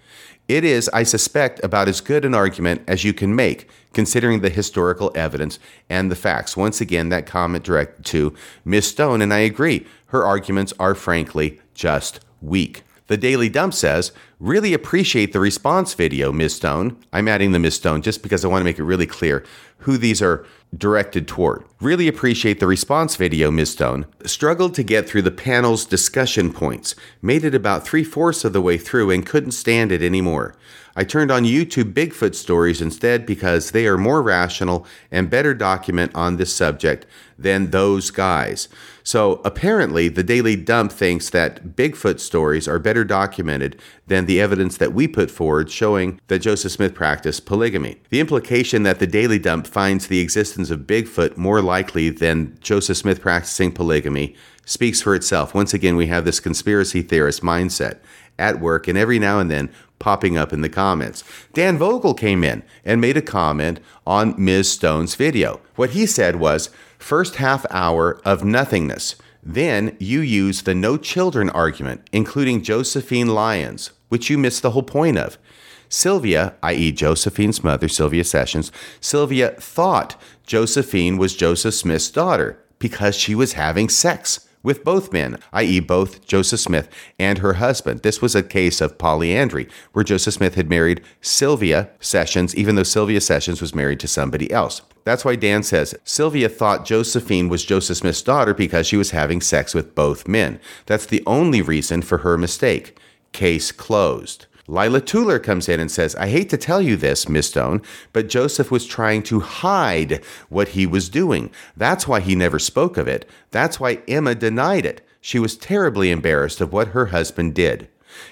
It is, I suspect, about as good an argument as you can make, considering the historical evidence and the facts. Once again, that comment directed to Miss Stone, and I agree. Her arguments are frankly just weak. The Daily Dump says, really appreciate the response video, Ms. Stone. I'm adding the Ms. Stone just because I want to make it really clear who these are directed toward. Really appreciate the response video, Ms. Stone. Struggled to get through the panel's discussion points, made it about three fourths of the way through, and couldn't stand it anymore. I turned on YouTube Bigfoot stories instead because they are more rational and better document on this subject than those guys. So apparently, the Daily Dump thinks that Bigfoot stories are better documented than the evidence that we put forward showing that Joseph Smith practiced polygamy. The implication that the Daily Dump finds the existence of Bigfoot more likely than Joseph Smith practicing polygamy speaks for itself. Once again, we have this conspiracy theorist mindset at work, and every now and then popping up in the comments. Dan Vogel came in and made a comment on Ms. Stone's video. What he said was, first half hour of nothingness. Then you use the no children argument, including Josephine Lyons, which you missed the whole point of. Sylvia, i.e., Josephine's mother, Sylvia Sessions, Sylvia thought Josephine was Joseph Smith's daughter because she was having sex with both men, i.e., both Joseph Smith and her husband. This was a case of polyandry, where Joseph Smith had married Sylvia Sessions, even though Sylvia Sessions was married to somebody else. That's why Dan says Sylvia thought Josephine was Joseph Smith's daughter because she was having sex with both men. That's the only reason for her mistake. Case closed. Lila Tuller comes in and says, I hate to tell you this, Miss Stone, but Joseph was trying to hide what he was doing. That's why he never spoke of it. That's why Emma denied it. She was terribly embarrassed of what her husband did.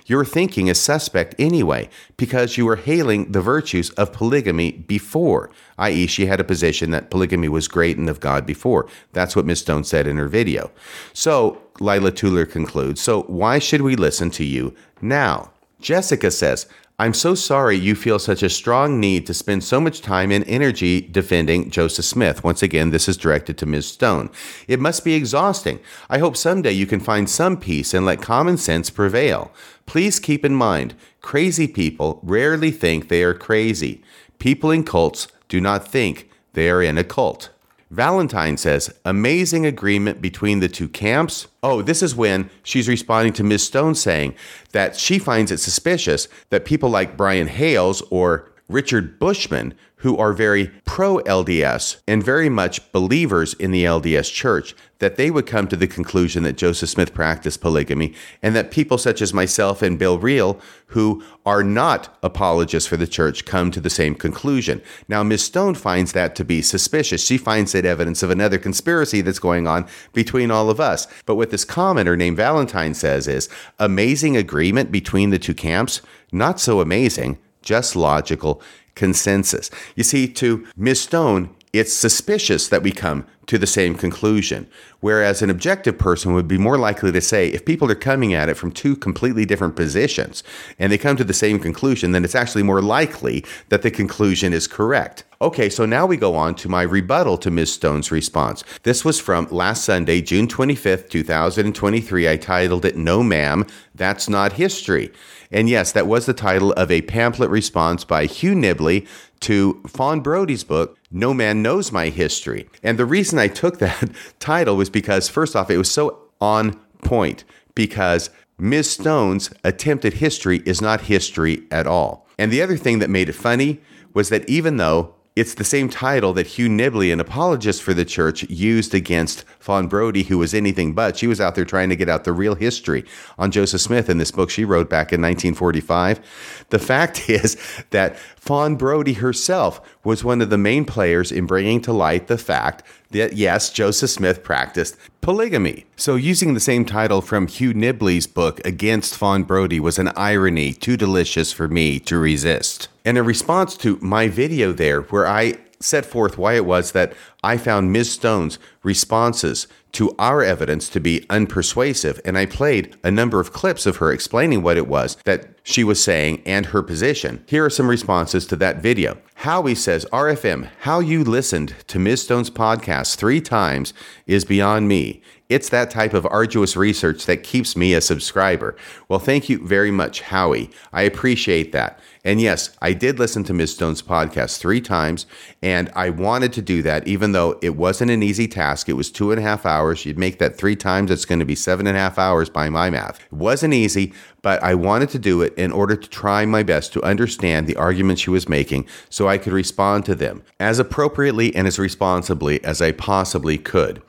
You're thinking is suspect anyway, because you were hailing the virtues of polygamy before, i.e., she had a position that polygamy was great and of God before. That's what Miss Stone said in her video. So, Lila Tuller concludes, so why should we listen to you now? Jessica says, I'm so sorry you feel such a strong need to spend so much time and energy defending Joseph Smith. Once again, this is directed to Ms. Stone. It must be exhausting. I hope someday you can find some peace and let common sense prevail. Please keep in mind, crazy people rarely think they are crazy. People in cults do not think they are in a cult. Valentine says, amazing agreement between the two camps. Oh, this is when she's responding to Ms. Stone saying that she finds it suspicious that people like Brian Hales or Richard Bushman, who are very pro LDS and very much believers in the LDS church, that they would come to the conclusion that Joseph Smith practiced polygamy, and that people such as myself and Bill Reel, who are not apologists for the church, come to the same conclusion. Now, Ms. Stone finds that to be suspicious. She finds it evidence of another conspiracy that's going on between all of us. But what this commenter named Valentine says is amazing agreement between the two camps. Not so amazing, just logical consensus. You see, to Ms. Stone, it's suspicious that we come to the same conclusion. Whereas an objective person would be more likely to say, if people are coming at it from two completely different positions and they come to the same conclusion, then it's actually more likely that the conclusion is correct. Okay, so now we go on to my rebuttal to Ms. Stone's response. This was from last Sunday, June 25th, 2023. I titled it No Ma'am, That's Not History. And yes, that was the title of a pamphlet response by Hugh Nibley to Fawn Brodie's book, No Man Knows My History. And the reason I took that title was because, first off, it was so on point because Ms. Stone's attempted history is not history at all. And the other thing that made it funny was that even though it's the same title that Hugh Nibley, an apologist for the church, used against Fawn Brodie, who was anything but. She was out there trying to get out the real history on Joseph Smith in this book she wrote back in 1945. The fact is that Fawn Brodie herself was one of the main players in bringing to light the fact that, yes, Joseph Smith practiced polygamy. So, using the same title from Hugh Nibley's book against Fawn Brodie was an irony too delicious for me to resist. And in response to my video there, where I set forth why it was that I found Ms. Stone's responses to our evidence to be unpersuasive, and I played a number of clips of her explaining what it was that she was saying and her position. Here are some responses to that video. Howie says, RFM, how you listened to Ms. Stone's podcast three times is beyond me. It's that type of arduous research that keeps me a subscriber. Well, thank you very much, Howie. I appreciate that. And yes, I did listen to Ms. Stone's podcast three times, and I wanted to do that, even though it wasn't an easy task. It was two and a half hours. You'd make that three times, it's going to be seven and a half hours by my math. It wasn't easy, but I wanted to do it in order to try my best to understand the arguments she was making so I could respond to them as appropriately and as responsibly as I possibly could.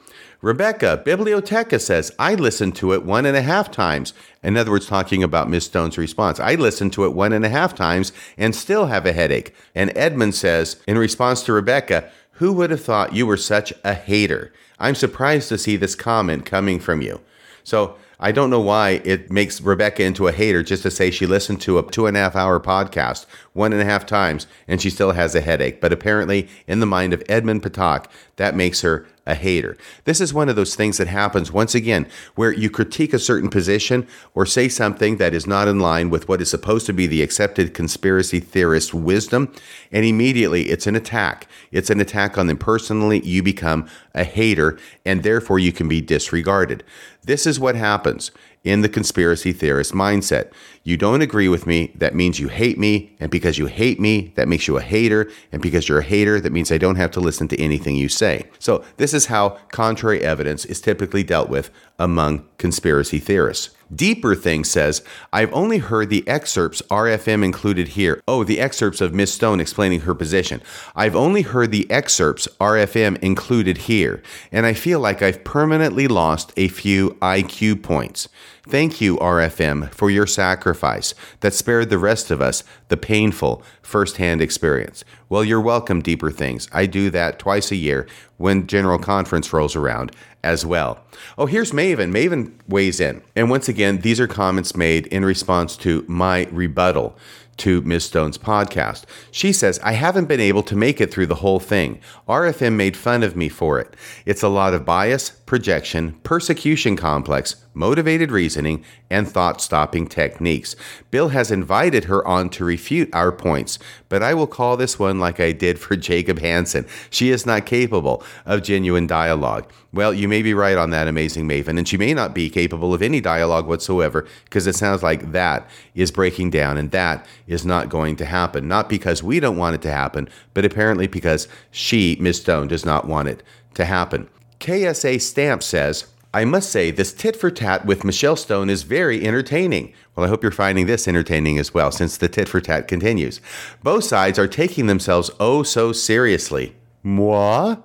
Rebecca, Biblioteca says, I listened to it one and a half times. In other words, talking about Miss Stone's response. I listened to it one and a half times and still have a headache. And Edmund says, in response to Rebecca, who would have thought you were such a hater? I'm surprised to see this comment coming from you. So I don't know why it makes Rebecca into a hater just to say she listened to a two and a half hour podcast one and a half times and she still has a headache. But apparently, in the mind of Edmund Patak, that makes her a hater. This is one of those things that happens once again where you critique a certain position or say something that is not in line with what is supposed to be the accepted conspiracy theorist wisdom, and immediately it's an attack. It's an attack on them personally. You become a hater, and therefore you can be disregarded. This is what happens in the conspiracy theorist mindset. You don't agree with me, that means you hate me. And because you hate me, that makes you a hater. And because you're a hater, that means I don't have to listen to anything you say. So, this is how contrary evidence is typically dealt with among conspiracy theorists. Deeper Thing says, I've only heard the excerpts RFM included here. Oh, the excerpts of Miss Stone explaining her position. I've only heard the excerpts RFM included here, and I feel like I've permanently lost a few IQ points. Thank you, RFM, for your sacrifice that spared the rest of us the painful firsthand experience. Well, you're welcome, Deeper Things. I do that twice a year when General Conference rolls around as well. Oh, here's Maven. Maven weighs in. And once again, these are comments made in response to my rebuttal to Ms. Stone's podcast. She says, I haven't been able to make it through the whole thing. RFM made fun of me for it. It's a lot of bias, projection, persecution complex, motivated reasoning, and thought stopping techniques. Bill has invited her on to refute our points, but I will call this one like I did for Jacob Hansen. She is not capable of genuine dialogue. Well, you may be right on that, amazing Maven, and she may not be capable of any dialogue whatsoever because it sounds like that is breaking down and that is not going to happen. Not because we don't want it to happen, but apparently because she, Ms. Stone, does not want it to happen. KSA Stamp says, I must say, this tit for tat with Michelle Stone is very entertaining. Well, I hope you're finding this entertaining as well, since the tit for tat continues. Both sides are taking themselves oh so seriously. Moi?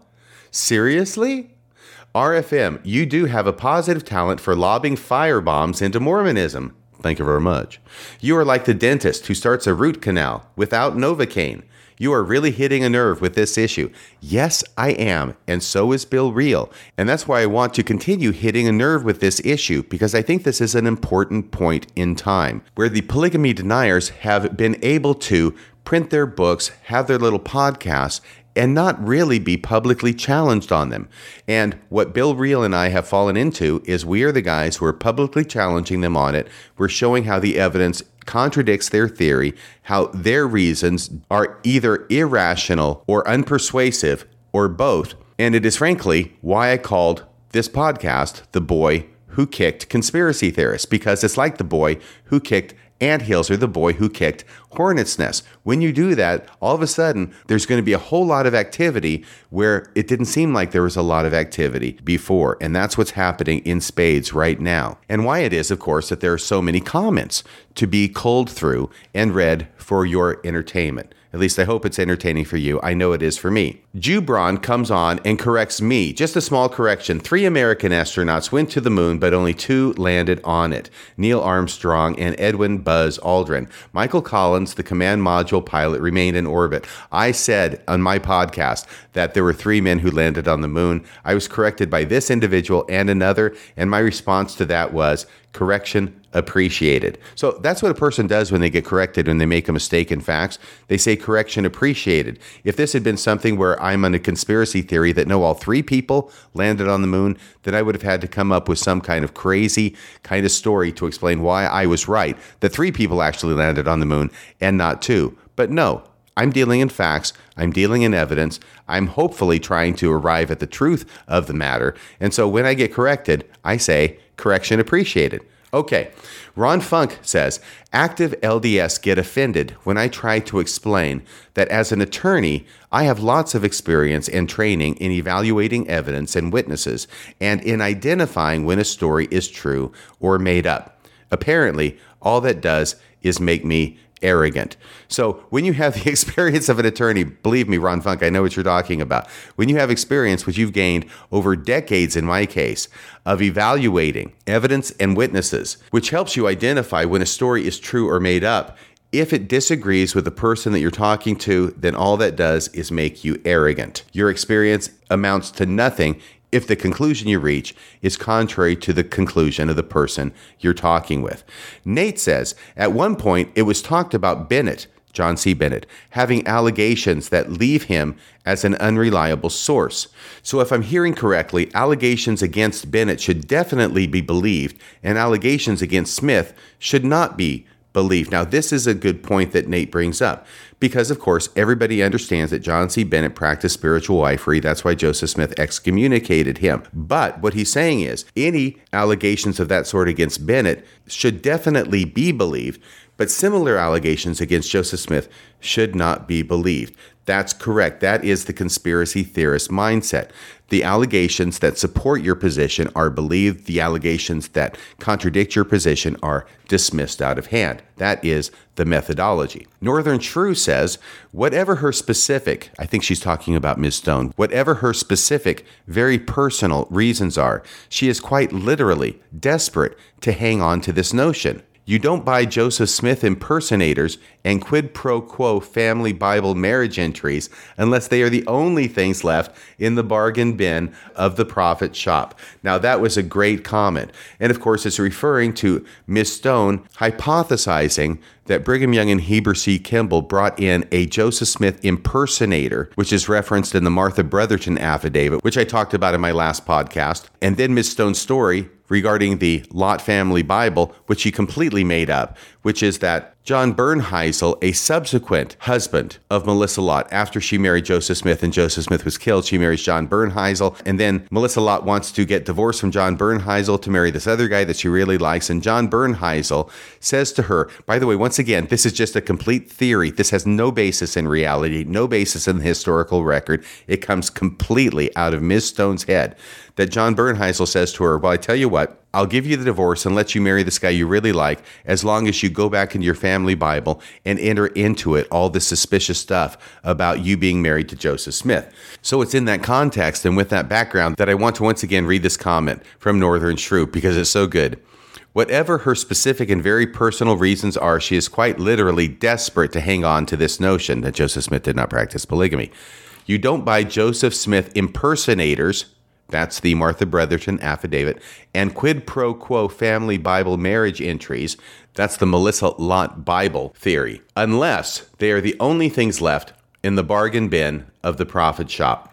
Seriously? RFM, you do have a positive talent for lobbing firebombs into Mormonism. Thank you very much. You are like the dentist who starts a root canal without Novocaine. You are really hitting a nerve with this issue. Yes, I am, and so is Bill Reel. And that's why I want to continue hitting a nerve with this issue because I think this is an important point in time where the polygamy deniers have been able to print their books, have their little podcasts, and not really be publicly challenged on them. And what Bill Reel and I have fallen into is we are the guys who are publicly challenging them on it. We're showing how the evidence contradicts their theory, how their reasons are either irrational or unpersuasive or both. And it is frankly why I called this podcast The Boy Who Kicked Conspiracy Theorists, because it's like the boy who kicked ant hills are the boy who kicked Hornet's Nest. When you do that, all of a sudden, there's going to be a whole lot of activity where it didn't seem like there was a lot of activity before. And that's what's happening in spades right now. And why it is, of course, that there are so many comments to be culled through and read for your entertainment. At least I hope it's entertaining for you. I know it is for me. Jubron comes on and corrects me. Just a small correction. Three American astronauts went to the moon, but only two landed on it Neil Armstrong and Edwin Buzz Aldrin. Michael Collins, the command module pilot, remained in orbit. I said on my podcast that there were three men who landed on the moon. I was corrected by this individual and another, and my response to that was correction appreciated. So that's what a person does when they get corrected when they make a mistake in facts. They say correction appreciated. If this had been something where I'm on a conspiracy theory that no, all three people landed on the moon, then I would have had to come up with some kind of crazy kind of story to explain why I was right that three people actually landed on the moon and not two. But no, I'm dealing in facts, I'm dealing in evidence, I'm hopefully trying to arrive at the truth of the matter. And so when I get corrected, I say correction appreciated. Okay, Ron Funk says active LDS get offended when I try to explain that as an attorney, I have lots of experience and training in evaluating evidence and witnesses and in identifying when a story is true or made up. Apparently, all that does is make me arrogant. So when you have the experience of an attorney, believe me, Ron Funk, I know what you're talking about. When you have experience, which you've gained over decades in my case, of evaluating evidence and witnesses, which helps you identify when a story is true or made up. If it disagrees with the person that you're talking to, then all that does is make you arrogant. Your experience amounts to nothing if the conclusion you reach is contrary to the conclusion of the person you're talking with. Nate says, at one point it was talked about Bennett, John C. Bennett, having allegations that leave him as an unreliable source. So, if I'm hearing correctly, allegations against Bennett should definitely be believed, and allegations against Smith should not be belief. Now, this is a good point that Nate brings up because, of course, everybody understands that John C. Bennett practiced spiritual wifery. That's why Joseph Smith excommunicated him. But what he's saying is any allegations of that sort against Bennett should definitely be believed, but similar allegations against Joseph Smith should not be believed. That's correct. That is the conspiracy theorist mindset. The allegations that support your position are believed, the allegations that contradict your position are dismissed out of hand. That is the methodology. Northern True says, whatever her specific, I think she's talking about Ms. Stone, whatever her specific, very personal reasons are, she is quite literally desperate to hang on to this notion. You don't buy Joseph Smith impersonators and quid pro quo family Bible marriage entries unless they are the only things left in the bargain bin of the prophet shop. Now, that was a great comment. And of course, it's referring to Miss Stone hypothesizing that Brigham Young and Heber C. Kimball brought in a Joseph Smith impersonator, which is referenced in the Martha Brotherton affidavit, which I talked about in my last podcast. And then Miss Stone's story regarding the Lott family Bible, which he completely made up, which is that John Bernhisel, a subsequent husband of Melissa Lott, after she married Joseph Smith and Joseph Smith was killed, she marries John Bernhisel. And then Melissa Lott wants to get divorced from John Bernhisel to marry this other guy that she really likes. And John Bernhisel says to her, by the way, once again, this is just a complete theory. This has no basis in reality, no basis in the historical record. It comes completely out of Ms. Stone's head that John Bernhisel says to her, Well, I tell you what, I'll give you the divorce and let you marry this guy you really like as long as you go back into your family Bible and enter into it all the suspicious stuff about you being married to Joseph Smith. So it's in that context and with that background that I want to once again read this comment from Northern True because it's so good. Whatever her specific and very personal reasons are, she is quite literally desperate to hang on to this notion that Joseph Smith did not practice polygamy. You don't buy Joseph Smith impersonators that's the Martha Brotherton affidavit. And quid pro quo family Bible marriage entries. That's the Melissa Lott Bible theory. Unless they are the only things left in the bargain bin of the prophet shop.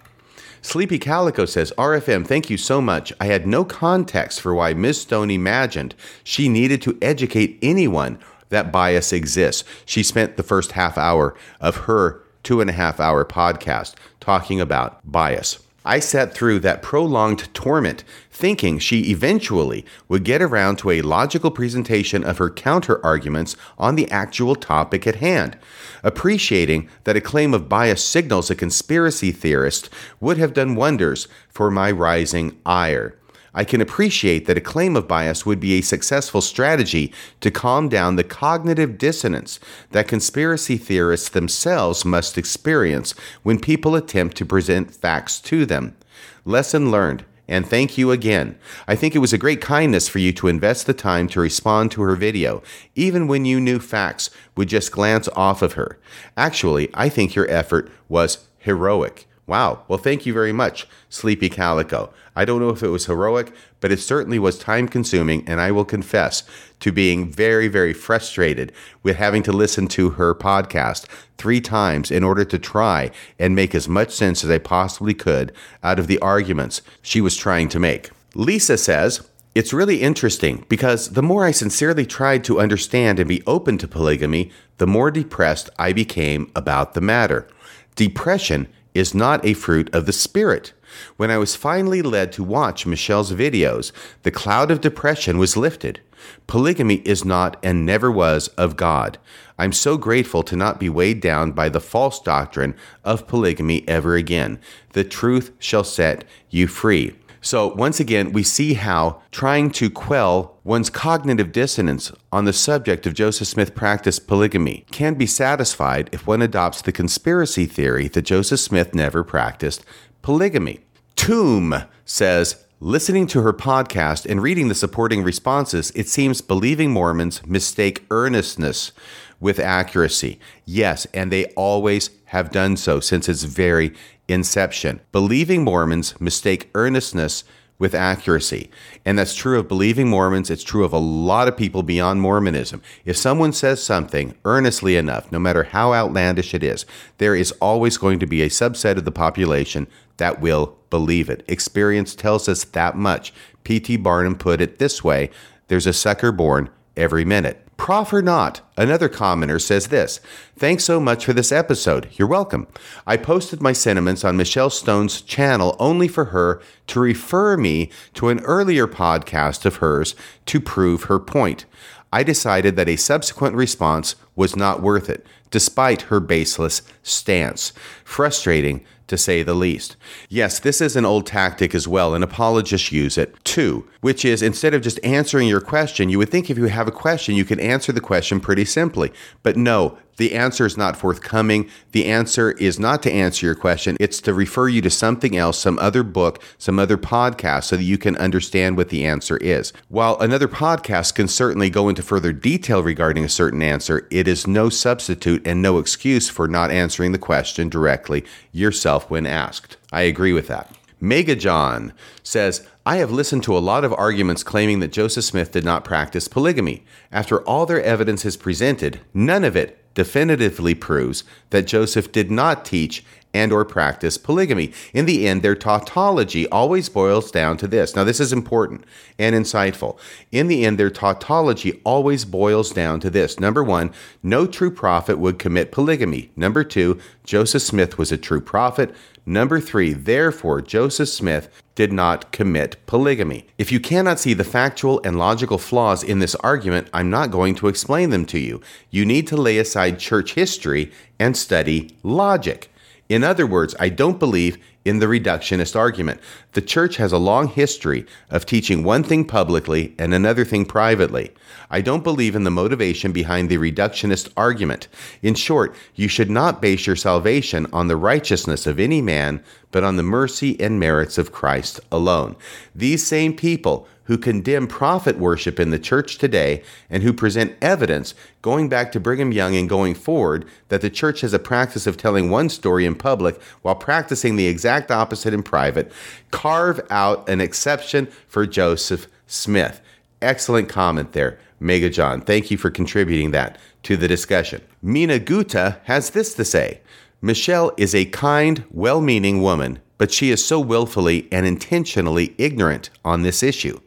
Sleepy Calico says, RFM, thank you so much. I had no context for why Miss Stone imagined she needed to educate anyone that bias exists. She spent the first half hour of her two and a half hour podcast talking about bias. I sat through that prolonged torment, thinking she eventually would get around to a logical presentation of her counter arguments on the actual topic at hand. Appreciating that a claim of bias signals a conspiracy theorist would have done wonders for my rising ire. I can appreciate that a claim of bias would be a successful strategy to calm down the cognitive dissonance that conspiracy theorists themselves must experience when people attempt to present facts to them. Lesson learned. And thank you again. I think it was a great kindness for you to invest the time to respond to her video, even when you knew facts would just glance off of her. Actually, I think your effort was heroic. Wow. Well, thank you very much, Sleepy Calico. I don't know if it was heroic, but it certainly was time consuming, and I will confess to being very, very frustrated with having to listen to her podcast three times in order to try and make as much sense as I possibly could out of the arguments she was trying to make. Lisa says, it's really interesting because the more I sincerely tried to understand and be open to polygamy, the more depressed I became about the matter. Depression is not a fruit of the Spirit. When I was finally led to watch Michelle's videos, the cloud of depression was lifted. Polygamy is not and never was of God. I'm so grateful to not be weighed down by the false doctrine of polygamy ever again. The truth shall set you free. So, once again, we see how trying to quell one's cognitive dissonance on the subject of Joseph Smith practiced polygamy can be satisfied if one adopts the conspiracy theory that Joseph Smith never practiced polygamy. Tomb says, Listening to her podcast and reading the supporting responses, it seems believing Mormons mistake earnestness with accuracy. Yes, and they always have done so since its very inception. Believing Mormons mistake earnestness with accuracy. And that's true of believing Mormons. It's true of a lot of people beyond Mormonism. If someone says something earnestly enough, no matter how outlandish it is, there is always going to be a subset of the population that will believe it. Experience tells us that much. P.T. Barnum put it this way there's a sucker born every minute. Prof or not, another commenter says this Thanks so much for this episode. You're welcome. I posted my sentiments on Michelle Stone's channel only for her to refer me to an earlier podcast of hers to prove her point. I decided that a subsequent response was not worth it, despite her baseless stance. Frustrating to say the least. Yes, this is an old tactic as well, and apologists use it too, which is instead of just answering your question, you would think if you have a question, you can answer the question pretty simply. But no, the answer is not forthcoming. The answer is not to answer your question, it's to refer you to something else, some other book, some other podcast, so that you can understand what the answer is. While another podcast can certainly go into further detail regarding a certain answer, it is no substitute and no excuse for not answering the question directly yourself when asked. I agree with that. Mega John says, I have listened to a lot of arguments claiming that Joseph Smith did not practice polygamy. After all their evidence is presented, none of it definitively proves that Joseph did not teach and or practice polygamy. In the end, their tautology always boils down to this. Now, this is important and insightful. In the end, their tautology always boils down to this. Number one, no true prophet would commit polygamy. Number two, Joseph Smith was a true prophet. Number three, therefore, Joseph Smith did not commit polygamy. If you cannot see the factual and logical flaws in this argument, I'm not going to explain them to you. You need to lay aside church history and study logic. In other words, I don't believe in the reductionist argument. The church has a long history of teaching one thing publicly and another thing privately. I don't believe in the motivation behind the reductionist argument. In short, you should not base your salvation on the righteousness of any man, but on the mercy and merits of Christ alone. These same people who condemn prophet worship in the church today and who present evidence going back to Brigham Young and going forward that the church has a practice of telling one story in public while practicing the exact opposite in private, carve out an exception for Joseph Smith. Excellent comment there, Mega John. Thank you for contributing that to the discussion. Mina Gutta has this to say Michelle is a kind, well meaning woman, but she is so willfully and intentionally ignorant on this issue.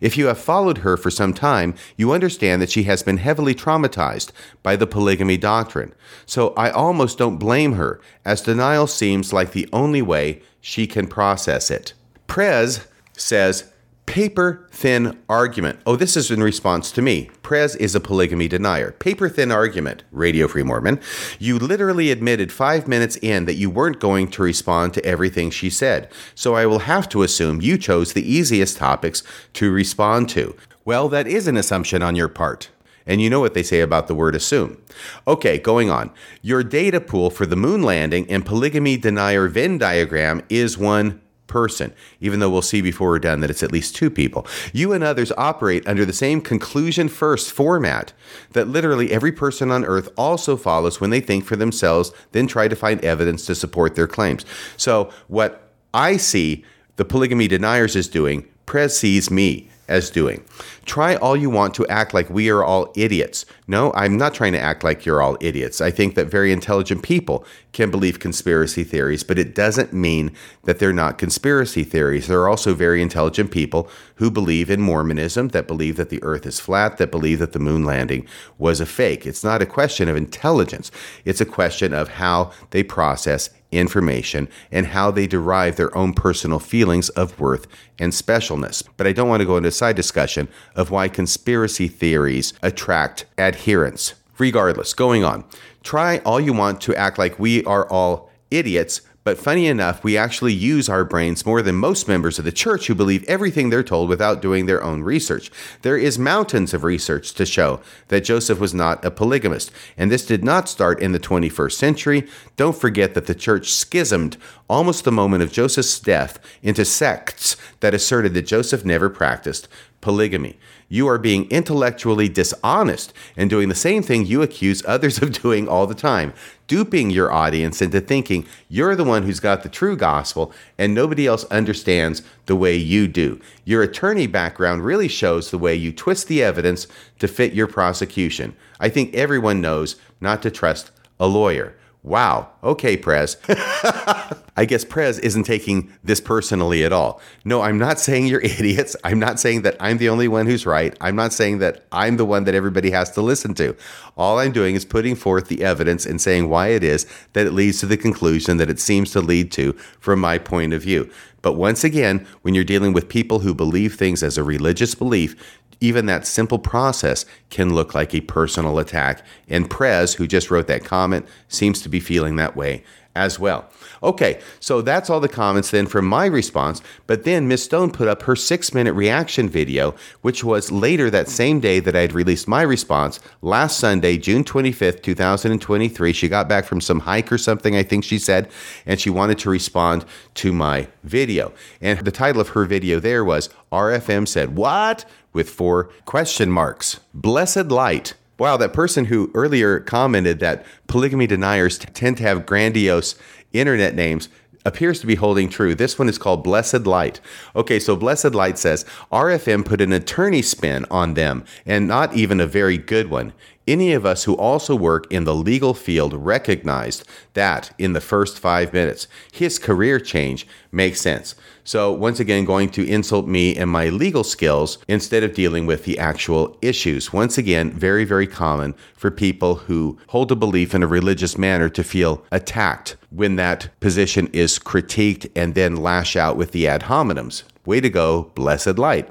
If you have followed her for some time, you understand that she has been heavily traumatized by the polygamy doctrine. So I almost don't blame her, as denial seems like the only way she can process it. Prez says, paper thin argument. Oh, this is in response to me. Prez is a polygamy denier. Paper thin argument, Radio Free Mormon. You literally admitted five minutes in that you weren't going to respond to everything she said. So I will have to assume you chose the easiest topics to respond to. Well, that is an assumption on your part. And you know what they say about the word assume. Okay, going on. Your data pool for the moon landing and polygamy denier Venn diagram is one person, even though we'll see before we're done that it's at least two people. You and others operate under the same conclusion first format that literally every person on earth also follows when they think for themselves, then try to find evidence to support their claims. So, what I see the polygamy deniers is doing, Prez sees me as doing. Try all you want to act like we are all idiots. No, I'm not trying to act like you're all idiots. I think that very intelligent people can believe conspiracy theories, but it doesn't mean that they're not conspiracy theories. There are also very intelligent people who believe in Mormonism, that believe that the earth is flat, that believe that the moon landing was a fake. It's not a question of intelligence, it's a question of how they process information and how they derive their own personal feelings of worth and specialness. But I don't want to go into a side discussion of why conspiracy theories attract adherents. Regardless, going on. Try all you want to act like we are all idiots, but funny enough, we actually use our brains more than most members of the church who believe everything they're told without doing their own research. There is mountains of research to show that Joseph was not a polygamist, and this did not start in the 21st century. Don't forget that the church schismed almost the moment of Joseph's death into sects that asserted that Joseph never practiced polygamy. You are being intellectually dishonest and doing the same thing you accuse others of doing all the time, duping your audience into thinking you're the one who's got the true gospel and nobody else understands the way you do. Your attorney background really shows the way you twist the evidence to fit your prosecution. I think everyone knows not to trust a lawyer. Wow. Okay, Prez. I guess Prez isn't taking this personally at all. No, I'm not saying you're idiots. I'm not saying that I'm the only one who's right. I'm not saying that I'm the one that everybody has to listen to. All I'm doing is putting forth the evidence and saying why it is that it leads to the conclusion that it seems to lead to from my point of view. But once again, when you're dealing with people who believe things as a religious belief, even that simple process can look like a personal attack. And Prez, who just wrote that comment, seems to be feeling that way as well. Okay, so that's all the comments then from my response. But then Miss Stone put up her six minute reaction video, which was later that same day that I had released my response. Last Sunday, June 25th, 2023. She got back from some hike or something, I think she said, and she wanted to respond to my video. And the title of her video there was RFM said, What? With four question marks. Blessed light. Wow, that person who earlier commented that polygamy deniers t- tend to have grandiose internet names appears to be holding true. This one is called Blessed Light. Okay, so Blessed Light says RFM put an attorney spin on them, and not even a very good one. Any of us who also work in the legal field recognized that in the first five minutes. His career change makes sense. So, once again, going to insult me and my legal skills instead of dealing with the actual issues. Once again, very, very common for people who hold a belief in a religious manner to feel attacked when that position is critiqued and then lash out with the ad hominems. Way to go, blessed light.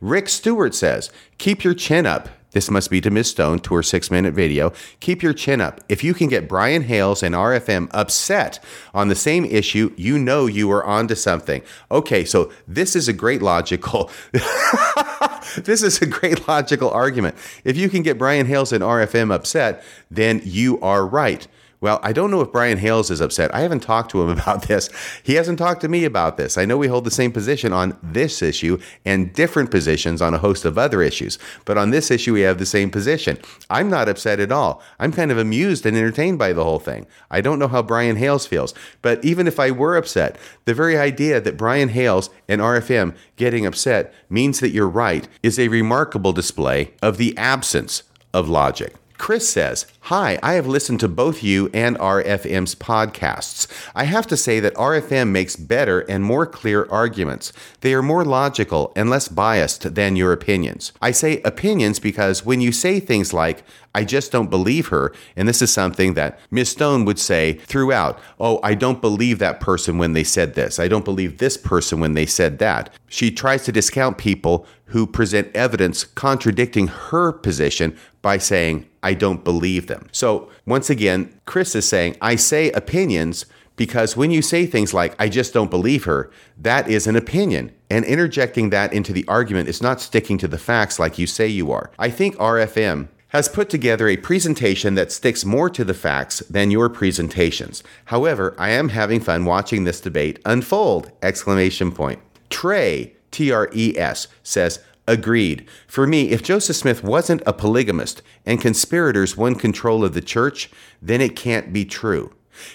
Rick Stewart says, keep your chin up. This must be to Miss Stone to her six minute video. Keep your chin up. If you can get Brian Hales and RFM upset on the same issue, you know you are onto something. Okay, so this is a great logical. this is a great logical argument. If you can get Brian Hales and RFM upset, then you are right. Well, I don't know if Brian Hales is upset. I haven't talked to him about this. He hasn't talked to me about this. I know we hold the same position on this issue and different positions on a host of other issues. But on this issue, we have the same position. I'm not upset at all. I'm kind of amused and entertained by the whole thing. I don't know how Brian Hales feels. But even if I were upset, the very idea that Brian Hales and RFM getting upset means that you're right is a remarkable display of the absence of logic. Chris says, Hi, I have listened to both you and RFM's podcasts. I have to say that RFM makes better and more clear arguments. They are more logical and less biased than your opinions. I say opinions because when you say things like, I just don't believe her, and this is something that Miss Stone would say throughout, Oh, I don't believe that person when they said this. I don't believe this person when they said that. She tries to discount people who present evidence contradicting her position by saying, I don't believe them. So once again, Chris is saying, I say opinions because when you say things like, I just don't believe her, that is an opinion. And interjecting that into the argument is not sticking to the facts like you say you are. I think RFM has put together a presentation that sticks more to the facts than your presentations. However, I am having fun watching this debate unfold! Exclamation point. Trey, T R E S, says, Agreed. For me, if Joseph Smith wasn't a polygamist and conspirators won control of the church, then it can't be true.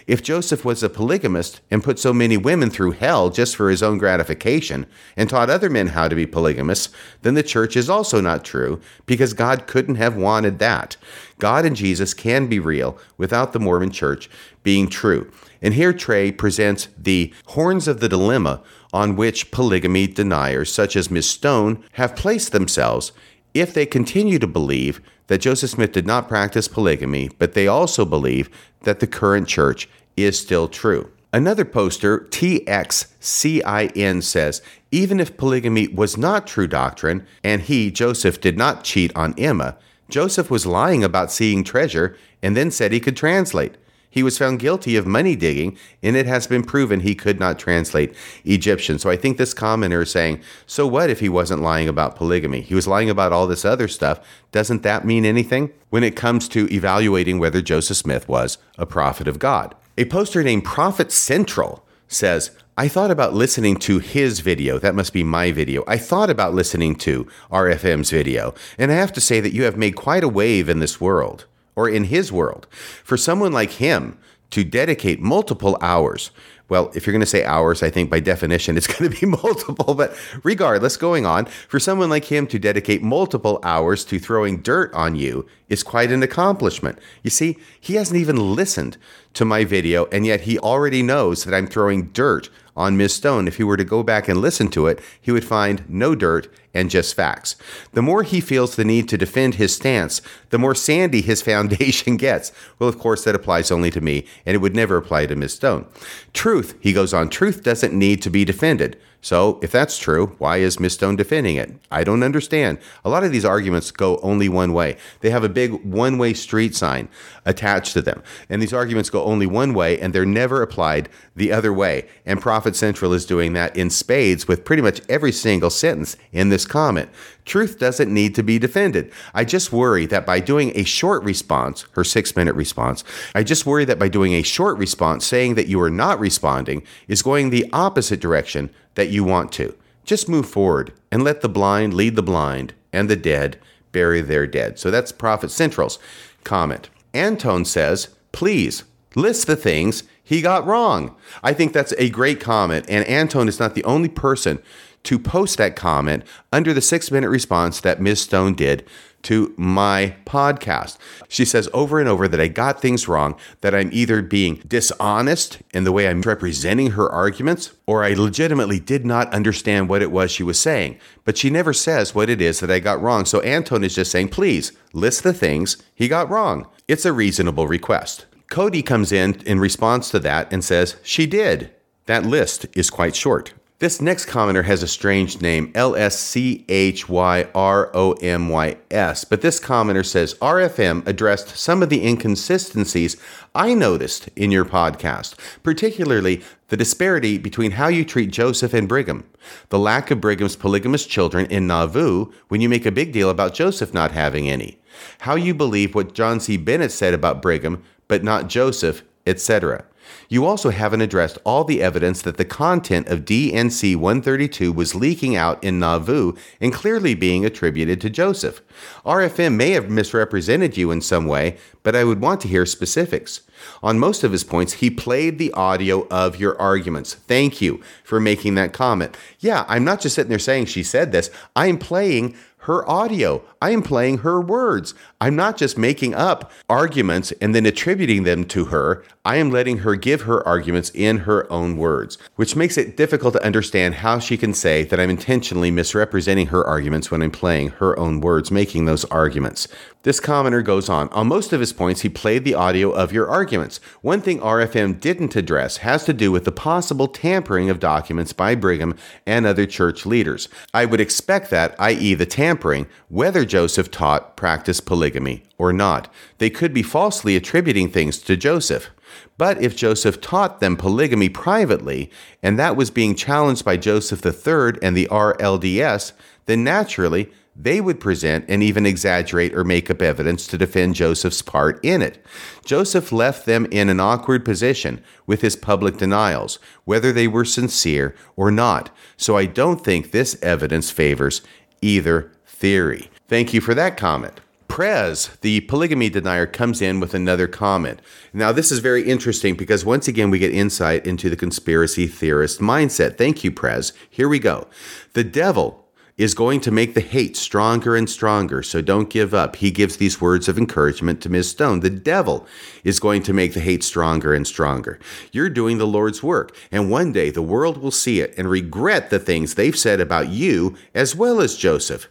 If Joseph was a polygamist and put so many women through hell just for his own gratification and taught other men how to be polygamists, then the church is also not true because God couldn't have wanted that. God and Jesus can be real without the Mormon church being true. And here Trey presents the horns of the dilemma on which polygamy deniers, such as Miss Stone, have placed themselves if they continue to believe that Joseph Smith did not practice polygamy, but they also believe that the current church is still true. Another poster, TXCIN, says even if polygamy was not true doctrine and he, Joseph, did not cheat on Emma, Joseph was lying about seeing treasure and then said he could translate. He was found guilty of money digging, and it has been proven he could not translate Egyptian. So I think this commenter is saying, so what if he wasn't lying about polygamy? He was lying about all this other stuff. Doesn't that mean anything when it comes to evaluating whether Joseph Smith was a prophet of God? A poster named Prophet Central says, I thought about listening to his video. That must be my video. I thought about listening to RFM's video, and I have to say that you have made quite a wave in this world or in his world. For someone like him to dedicate multiple hours Well, if you're going to say hours, I think by definition it's going to be multiple. But regardless, going on, for someone like him to dedicate multiple hours to throwing dirt on you is quite an accomplishment. You see, he hasn't even listened to my video, and yet he already knows that I'm throwing dirt on Ms. Stone. If he were to go back and listen to it, he would find no dirt and just facts. The more he feels the need to defend his stance, the more sandy his foundation gets. Well, of course, that applies only to me, and it would never apply to Ms. Stone. Truth, he goes on, truth doesn't need to be defended. So, if that's true, why is Miss Stone defending it? I don't understand. A lot of these arguments go only one way. They have a big one way street sign attached to them. And these arguments go only one way, and they're never applied the other way. And Prophet Central is doing that in spades with pretty much every single sentence in this comment. Truth doesn't need to be defended. I just worry that by doing a short response, her six minute response, I just worry that by doing a short response, saying that you are not responding, is going the opposite direction that you want to. Just move forward and let the blind lead the blind and the dead bury their dead. So that's Prophet Central's comment. Antone says, please list the things he got wrong. I think that's a great comment. And Antone is not the only person to post that comment under the six minute response that Ms. Stone did to my podcast. She says over and over that I got things wrong, that I'm either being dishonest in the way I'm representing her arguments, or I legitimately did not understand what it was she was saying. But she never says what it is that I got wrong. So Anton is just saying, please list the things he got wrong. It's a reasonable request. Cody comes in in response to that and says, she did. That list is quite short. This next commenter has a strange name, L S C H Y R O M Y S, but this commenter says RFM addressed some of the inconsistencies I noticed in your podcast, particularly the disparity between how you treat Joseph and Brigham, the lack of Brigham's polygamous children in Nauvoo when you make a big deal about Joseph not having any, how you believe what John C. Bennett said about Brigham, but not Joseph, etc. You also haven't addressed all the evidence that the content of D&C 132 was leaking out in Nauvoo and clearly being attributed to Joseph. RFM may have misrepresented you in some way, but I would want to hear specifics. On most of his points, he played the audio of your arguments. Thank you for making that comment. Yeah, I'm not just sitting there saying she said this, I'm playing her audio. I am playing her words. I'm not just making up arguments and then attributing them to her. I am letting her give her arguments in her own words, which makes it difficult to understand how she can say that I'm intentionally misrepresenting her arguments when I'm playing her own words, making those arguments. This commenter goes on. On most of his points, he played the audio of your arguments. One thing RFM didn't address has to do with the possible tampering of documents by Brigham and other church leaders. I would expect that, i.e., the tampering, whether Joseph taught, practiced polygamy or not. They could be falsely attributing things to Joseph. But if Joseph taught them polygamy privately, and that was being challenged by Joseph III and the RLDS, then naturally they would present and even exaggerate or make up evidence to defend Joseph's part in it. Joseph left them in an awkward position with his public denials, whether they were sincere or not. So I don't think this evidence favors either theory. Thank you for that comment. Prez, the polygamy denier, comes in with another comment. Now, this is very interesting because once again, we get insight into the conspiracy theorist mindset. Thank you, Prez. Here we go. The devil is going to make the hate stronger and stronger, so don't give up. He gives these words of encouragement to Ms. Stone. The devil is going to make the hate stronger and stronger. You're doing the Lord's work, and one day the world will see it and regret the things they've said about you as well as Joseph.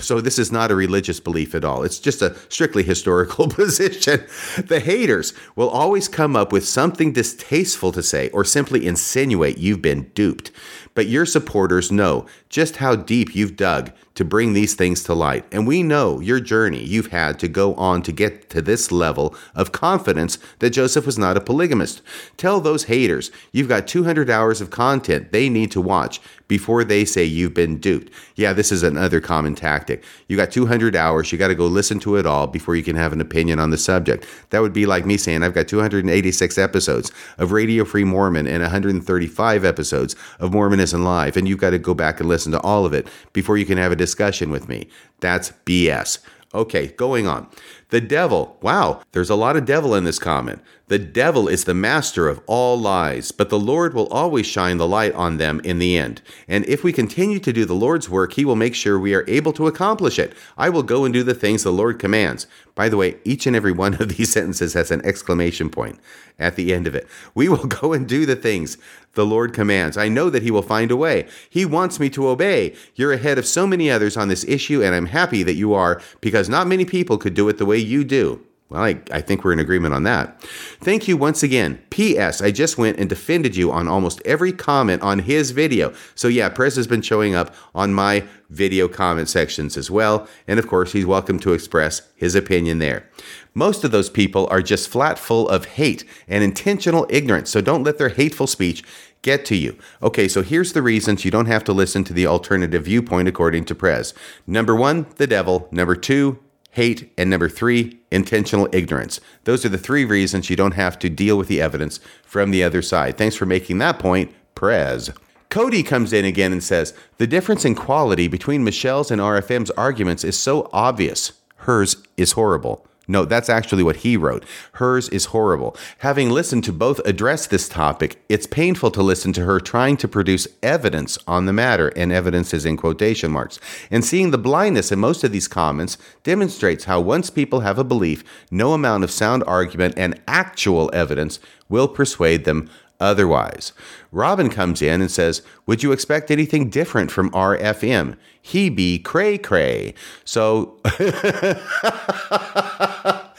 So, this is not a religious belief at all, it's just a strictly historical position. The haters will always come up with something distasteful to say or simply insinuate you've been duped. But your supporters know just how deep you've dug to bring these things to light. And we know your journey you've had to go on to get to this level of confidence that Joseph was not a polygamist. Tell those haters you've got 200 hours of content they need to watch before they say you've been duped. Yeah, this is another common tactic. You got 200 hours, you got to go listen to it all before you can have an opinion on the subject. That would be like me saying I've got 286 episodes of Radio Free Mormon and 135 episodes of Mormonism Live, and you've got to go back and listen to all of it before you can have a discussion with me. That's BS. Okay, going on. The devil, wow, there's a lot of devil in this comment. The devil is the master of all lies, but the Lord will always shine the light on them in the end. And if we continue to do the Lord's work, He will make sure we are able to accomplish it. I will go and do the things the Lord commands. By the way, each and every one of these sentences has an exclamation point at the end of it. We will go and do the things the Lord commands. I know that He will find a way. He wants me to obey. You're ahead of so many others on this issue, and I'm happy that you are because not many people could do it the way you do. Well, I, I think we're in agreement on that. Thank you once again. P.S. I just went and defended you on almost every comment on his video. So, yeah, Prez has been showing up on my video comment sections as well. And of course, he's welcome to express his opinion there. Most of those people are just flat full of hate and intentional ignorance. So, don't let their hateful speech get to you. Okay, so here's the reasons you don't have to listen to the alternative viewpoint according to Prez. Number one, the devil. Number two, hate, and number three, intentional ignorance. Those are the three reasons you don't have to deal with the evidence from the other side. Thanks for making that point, Prez. Cody comes in again and says, The difference in quality between Michelle's and RFM's arguments is so obvious. Hers is horrible. No, that's actually what he wrote. Hers is horrible. Having listened to both address this topic, it's painful to listen to her trying to produce evidence on the matter, and evidence is in quotation marks. And seeing the blindness in most of these comments demonstrates how once people have a belief, no amount of sound argument and actual evidence will persuade them otherwise. Robin comes in and says, Would you expect anything different from RFM? He be cray cray. So.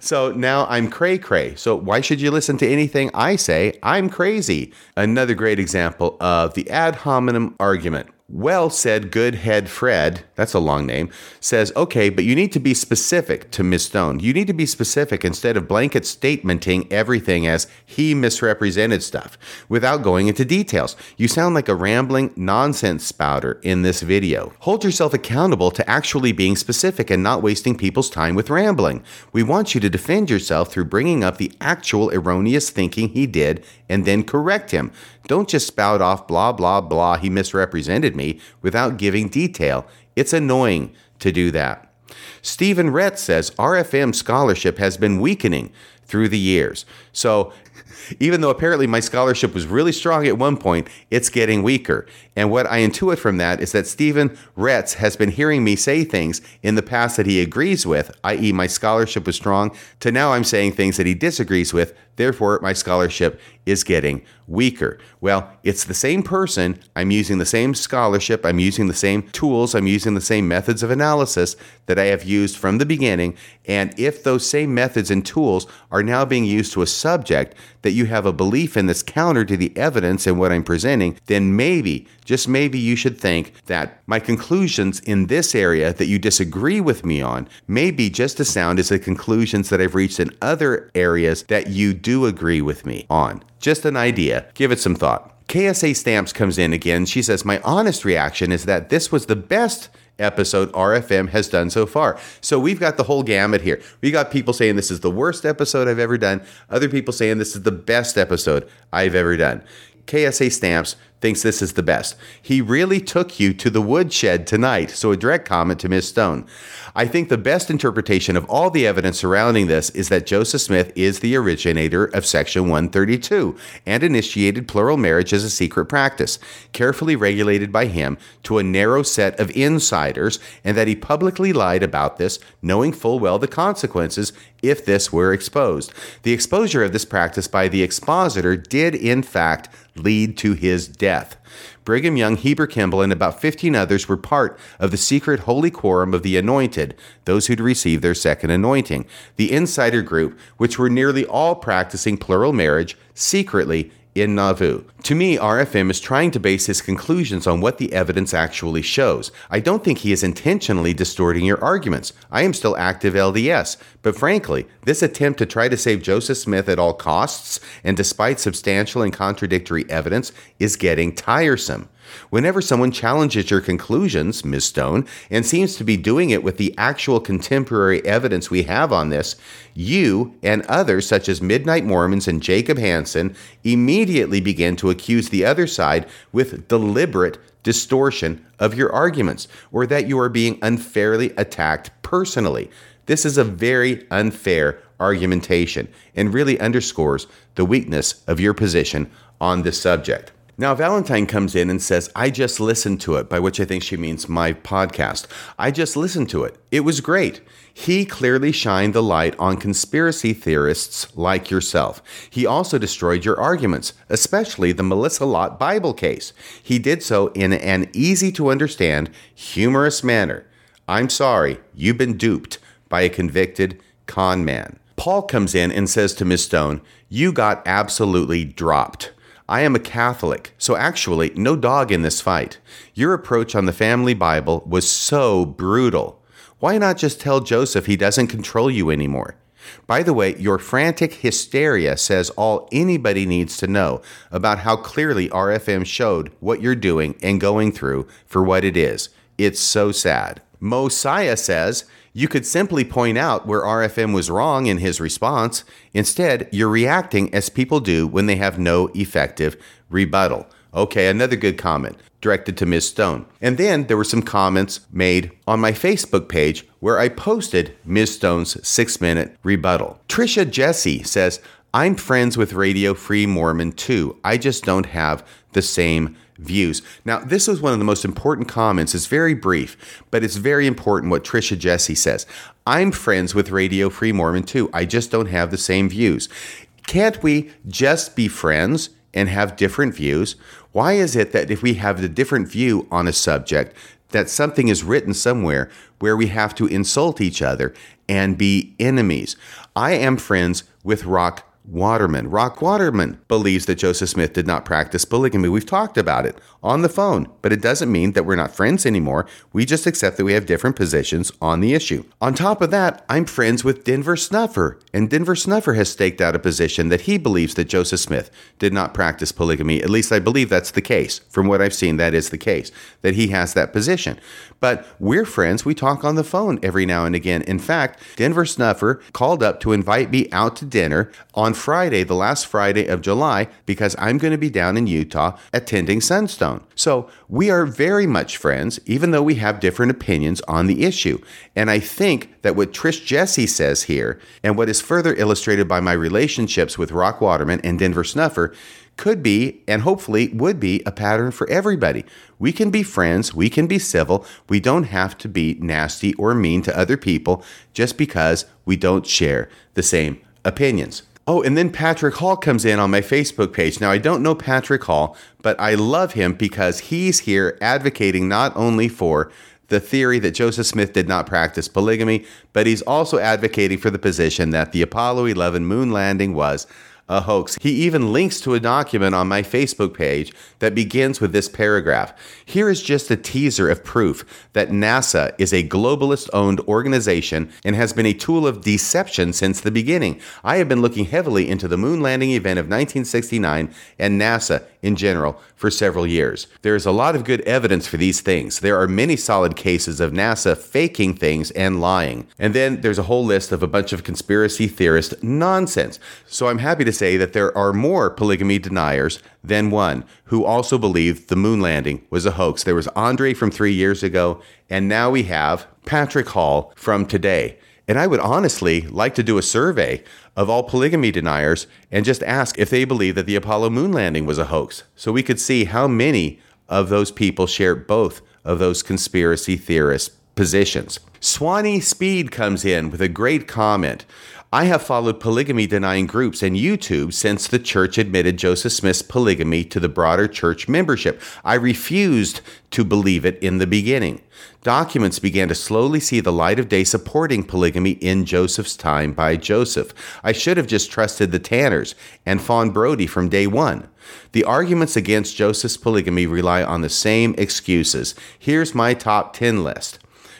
so now I'm cray cray. So why should you listen to anything I say? I'm crazy. Another great example of the ad hominem argument. Well said, good head Fred, that's a long name, says, okay, but you need to be specific to Ms. Stone. You need to be specific instead of blanket statementing everything as he misrepresented stuff without going into details. You sound like a rambling nonsense spouter in this video. Hold yourself accountable to actually being specific and not wasting people's time with rambling. We want you to defend yourself through bringing up the actual erroneous thinking he did and then correct him. Don't just spout off blah, blah, blah, he misrepresented me without giving detail. It's annoying to do that. Stephen Rett says RFM scholarship has been weakening through the years. So even though apparently my scholarship was really strong at one point, it's getting weaker. And what I intuit from that is that Stephen Retz has been hearing me say things in the past that he agrees with, i.e., my scholarship was strong, to now I'm saying things that he disagrees with. Therefore, my scholarship is getting weaker. Well, it's the same person. I'm using the same scholarship. I'm using the same tools. I'm using the same methods of analysis that I have used from the beginning. And if those same methods and tools are now being used to a subject that you have a belief in that's counter to the evidence and what I'm presenting, then maybe, just maybe, you should think that my conclusions in this area that you disagree with me on may be just as sound as the conclusions that I've reached in other areas that you do agree with me on. Just an idea. Give it some thought. KSA Stamps comes in again. She says, My honest reaction is that this was the best episode RFM has done so far. So we've got the whole gamut here. We got people saying this is the worst episode I've ever done, other people saying this is the best episode I've ever done. KSA Stamps thinks this is the best. He really took you to the woodshed tonight. So, a direct comment to Ms. Stone. I think the best interpretation of all the evidence surrounding this is that Joseph Smith is the originator of Section 132 and initiated plural marriage as a secret practice, carefully regulated by him to a narrow set of insiders, and that he publicly lied about this, knowing full well the consequences if this were exposed. The exposure of this practice by the expositor did, in fact, lead to his death. Brigham Young, Heber Kimball, and about 15 others were part of the secret holy quorum of the anointed, those who'd received their second anointing, the insider group, which were nearly all practicing plural marriage secretly in Nauvoo. To me, RFM is trying to base his conclusions on what the evidence actually shows. I don't think he is intentionally distorting your arguments. I am still active LDS, but frankly, this attempt to try to save Joseph Smith at all costs and despite substantial and contradictory evidence is getting tiresome. Whenever someone challenges your conclusions, Ms. Stone, and seems to be doing it with the actual contemporary evidence we have on this, you and others, such as Midnight Mormons and Jacob Hansen, immediately begin to accuse the other side with deliberate distortion of your arguments, or that you are being unfairly attacked personally. This is a very unfair argumentation and really underscores the weakness of your position on this subject. Now, Valentine comes in and says, I just listened to it, by which I think she means my podcast. I just listened to it. It was great. He clearly shined the light on conspiracy theorists like yourself. He also destroyed your arguments, especially the Melissa Lott Bible case. He did so in an easy to understand, humorous manner. I'm sorry, you've been duped by a convicted con man. Paul comes in and says to Miss Stone, You got absolutely dropped. I am a Catholic, so actually, no dog in this fight. Your approach on the family Bible was so brutal. Why not just tell Joseph he doesn't control you anymore? By the way, your frantic hysteria says all anybody needs to know about how clearly RFM showed what you're doing and going through for what it is. It's so sad. Mosiah says, you could simply point out where RFM was wrong in his response. Instead, you're reacting as people do when they have no effective rebuttal. Okay, another good comment directed to Ms. Stone. And then there were some comments made on my Facebook page where I posted Ms. Stone's six minute rebuttal. Trisha Jesse says, I'm friends with Radio Free Mormon too. I just don't have the same views. Now, this is one of the most important comments. It's very brief, but it's very important what Trisha Jesse says. I'm friends with Radio Free Mormon too. I just don't have the same views. Can't we just be friends and have different views? Why is it that if we have a different view on a subject, that something is written somewhere where we have to insult each other and be enemies? I am friends with Rock Waterman. Rock Waterman believes that Joseph Smith did not practice polygamy. We've talked about it on the phone, but it doesn't mean that we're not friends anymore. We just accept that we have different positions on the issue. On top of that, I'm friends with Denver Snuffer, and Denver Snuffer has staked out a position that he believes that Joseph Smith did not practice polygamy. At least I believe that's the case. From what I've seen, that is the case, that he has that position. But we're friends. We talk on the phone every now and again. In fact, Denver Snuffer called up to invite me out to dinner on Friday, the last Friday of July, because I'm going to be down in Utah attending Sunstone. So we are very much friends, even though we have different opinions on the issue. And I think that what Trish Jesse says here, and what is further illustrated by my relationships with Rock Waterman and Denver Snuffer, could be and hopefully would be a pattern for everybody. We can be friends, we can be civil, we don't have to be nasty or mean to other people just because we don't share the same opinions. Oh, and then Patrick Hall comes in on my Facebook page. Now, I don't know Patrick Hall, but I love him because he's here advocating not only for the theory that Joseph Smith did not practice polygamy, but he's also advocating for the position that the Apollo 11 moon landing was a hoax. He even links to a document on my Facebook page that begins with this paragraph. Here is just a teaser of proof that NASA is a globalist owned organization and has been a tool of deception since the beginning. I have been looking heavily into the moon landing event of 1969 and NASA in general for several years. There is a lot of good evidence for these things. There are many solid cases of NASA faking things and lying. And then there's a whole list of a bunch of conspiracy theorist nonsense. So I'm happy to say that there are more polygamy deniers than one who also believed the moon landing was a hoax. There was Andre from three years ago, and now we have Patrick Hall from today. And I would honestly like to do a survey of all polygamy deniers and just ask if they believe that the Apollo moon landing was a hoax so we could see how many of those people share both of those conspiracy theorist positions. Swanee Speed comes in with a great comment. I have followed polygamy denying groups and YouTube since the church admitted Joseph Smith's polygamy to the broader church membership. I refused to believe it in the beginning. Documents began to slowly see the light of day supporting polygamy in Joseph's time by Joseph. I should have just trusted the Tanners and Fawn Brodie from day one. The arguments against Joseph's polygamy rely on the same excuses. Here's my top 10 list.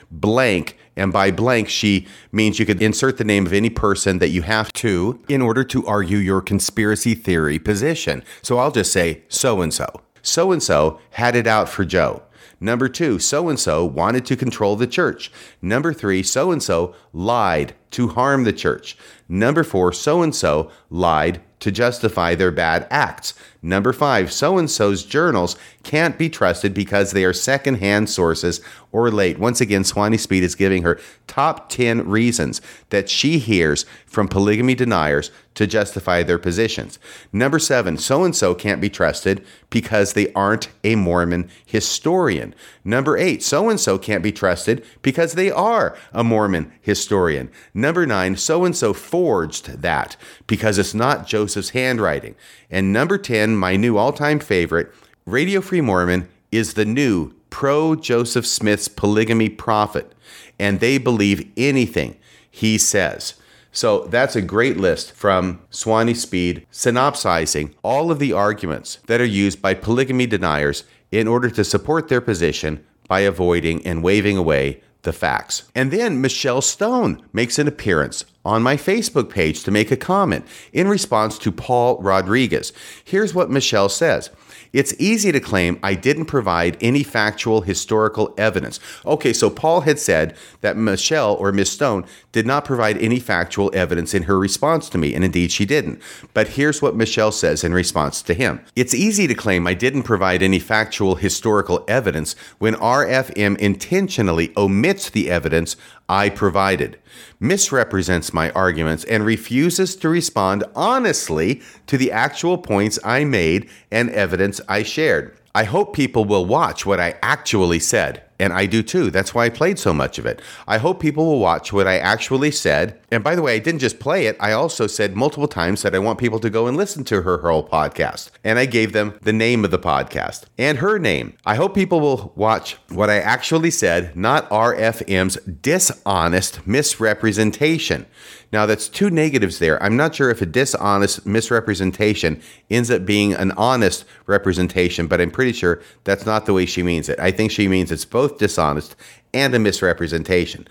Blank and by blank, she means you could insert the name of any person that you have to in order to argue your conspiracy theory position. So I'll just say so and so. So and so had it out for Joe. Number two, so and so wanted to control the church. Number three, so and so lied to harm the church. Number four, so and so lied to justify their bad acts. Number five, so and so's journals can't be trusted because they are secondhand sources or late. Once again, Swanee Speed is giving her top 10 reasons that she hears from polygamy deniers to justify their positions. Number seven, so and so can't be trusted because they aren't a Mormon historian. Number eight, so and so can't be trusted because they are a Mormon historian. Number nine, so and so forged that because it's not Joseph's handwriting. And number 10, my new all time favorite, Radio Free Mormon is the new pro Joseph Smith's polygamy prophet, and they believe anything he says. So that's a great list from Swanee Speed, synopsizing all of the arguments that are used by polygamy deniers in order to support their position by avoiding and waving away the facts. And then Michelle Stone makes an appearance on my Facebook page to make a comment in response to Paul Rodriguez. Here's what Michelle says. It's easy to claim I didn't provide any factual historical evidence. Okay, so Paul had said that Michelle or Miss Stone did not provide any factual evidence in her response to me, and indeed she didn't. But here's what Michelle says in response to him It's easy to claim I didn't provide any factual historical evidence when RFM intentionally omits the evidence I provided, misrepresents my arguments, and refuses to respond honestly to the actual points I made and evidence I shared. I hope people will watch what I actually said and I do too. That's why I played so much of it. I hope people will watch what I actually said. And by the way, I didn't just play it, I also said multiple times that I want people to go and listen to her whole podcast. And I gave them the name of the podcast and her name. I hope people will watch what I actually said, not RFM's dishonest misrepresentation. Now, that's two negatives there. I'm not sure if a dishonest misrepresentation ends up being an honest representation, but I'm pretty sure that's not the way she means it. I think she means it's both dishonest and a misrepresentation.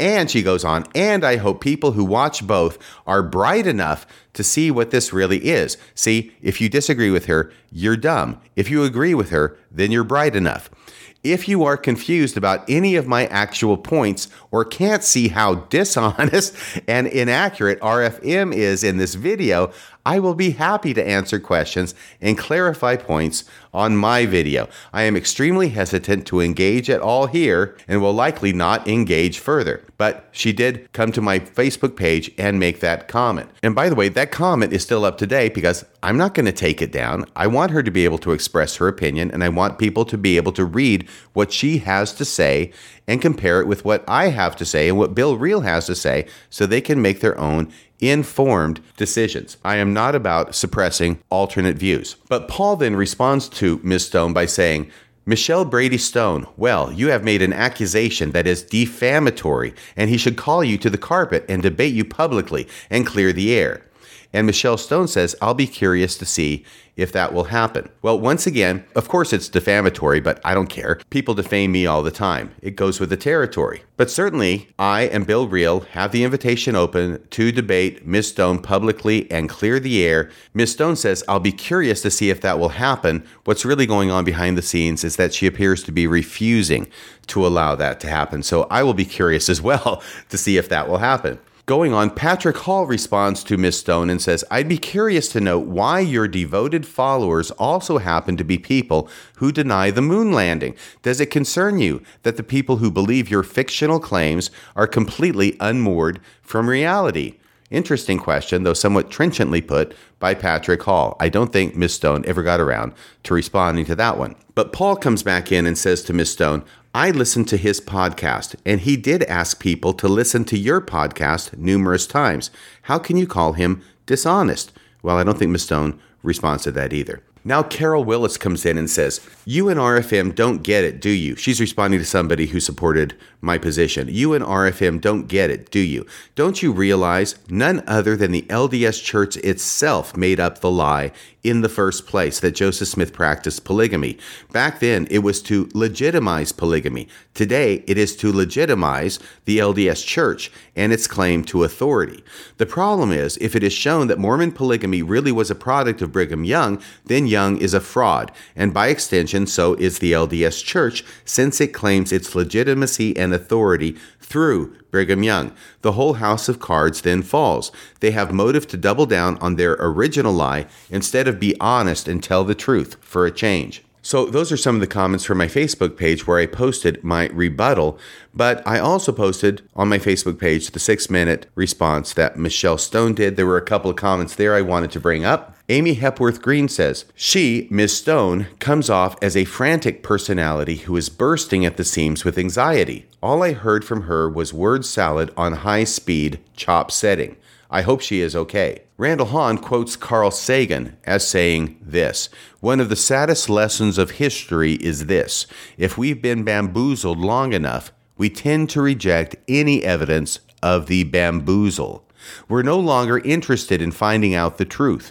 And she goes on, and I hope people who watch both are bright enough to see what this really is. See, if you disagree with her, you're dumb. If you agree with her, then you're bright enough. If you are confused about any of my actual points or can't see how dishonest and inaccurate RFM is in this video, I will be happy to answer questions and clarify points on my video. I am extremely hesitant to engage at all here and will likely not engage further. But she did come to my Facebook page and make that comment. And by the way, that comment is still up to date because I'm not going to take it down. I want her to be able to express her opinion and I want people to be able to read what she has to say and compare it with what I have to say and what Bill Reel has to say so they can make their own informed decisions. I am not about suppressing alternate views. But Paul then responds to Ms. Stone by saying, Michelle Brady Stone, well, you have made an accusation that is defamatory, and he should call you to the carpet and debate you publicly and clear the air. And Michelle Stone says, I'll be curious to see if that will happen. Well, once again, of course it's defamatory, but I don't care. People defame me all the time. It goes with the territory. But certainly, I and Bill Reel have the invitation open to debate Ms. Stone publicly and clear the air. Ms. Stone says, I'll be curious to see if that will happen. What's really going on behind the scenes is that she appears to be refusing to allow that to happen. So I will be curious as well to see if that will happen. Going on, Patrick Hall responds to Miss Stone and says, I'd be curious to know why your devoted followers also happen to be people who deny the moon landing. Does it concern you that the people who believe your fictional claims are completely unmoored from reality? Interesting question, though somewhat trenchantly put by Patrick Hall. I don't think Miss Stone ever got around to responding to that one. But Paul comes back in and says to Miss Stone, I listened to his podcast, and he did ask people to listen to your podcast numerous times. How can you call him dishonest? Well, I don't think Miss Stone responds to that either. Now, Carol Willis comes in and says, You and RFM don't get it, do you? She's responding to somebody who supported my position. You and RFM don't get it, do you? Don't you realize none other than the LDS Church itself made up the lie in the first place that Joseph Smith practiced polygamy? Back then, it was to legitimize polygamy. Today, it is to legitimize the LDS Church and its claim to authority. The problem is, if it is shown that Mormon polygamy really was a product of Brigham Young, then Young is a fraud, and by extension, so is the LDS Church, since it claims its legitimacy and authority through Brigham Young. The whole house of cards then falls. They have motive to double down on their original lie instead of be honest and tell the truth for a change. So, those are some of the comments from my Facebook page where I posted my rebuttal, but I also posted on my Facebook page the six minute response that Michelle Stone did. There were a couple of comments there I wanted to bring up. Amy Hepworth Green says, She, Ms. Stone, comes off as a frantic personality who is bursting at the seams with anxiety. All I heard from her was word salad on high speed chop setting. I hope she is okay. Randall Hahn quotes Carl Sagan as saying this One of the saddest lessons of history is this if we've been bamboozled long enough, we tend to reject any evidence of the bamboozle. We're no longer interested in finding out the truth.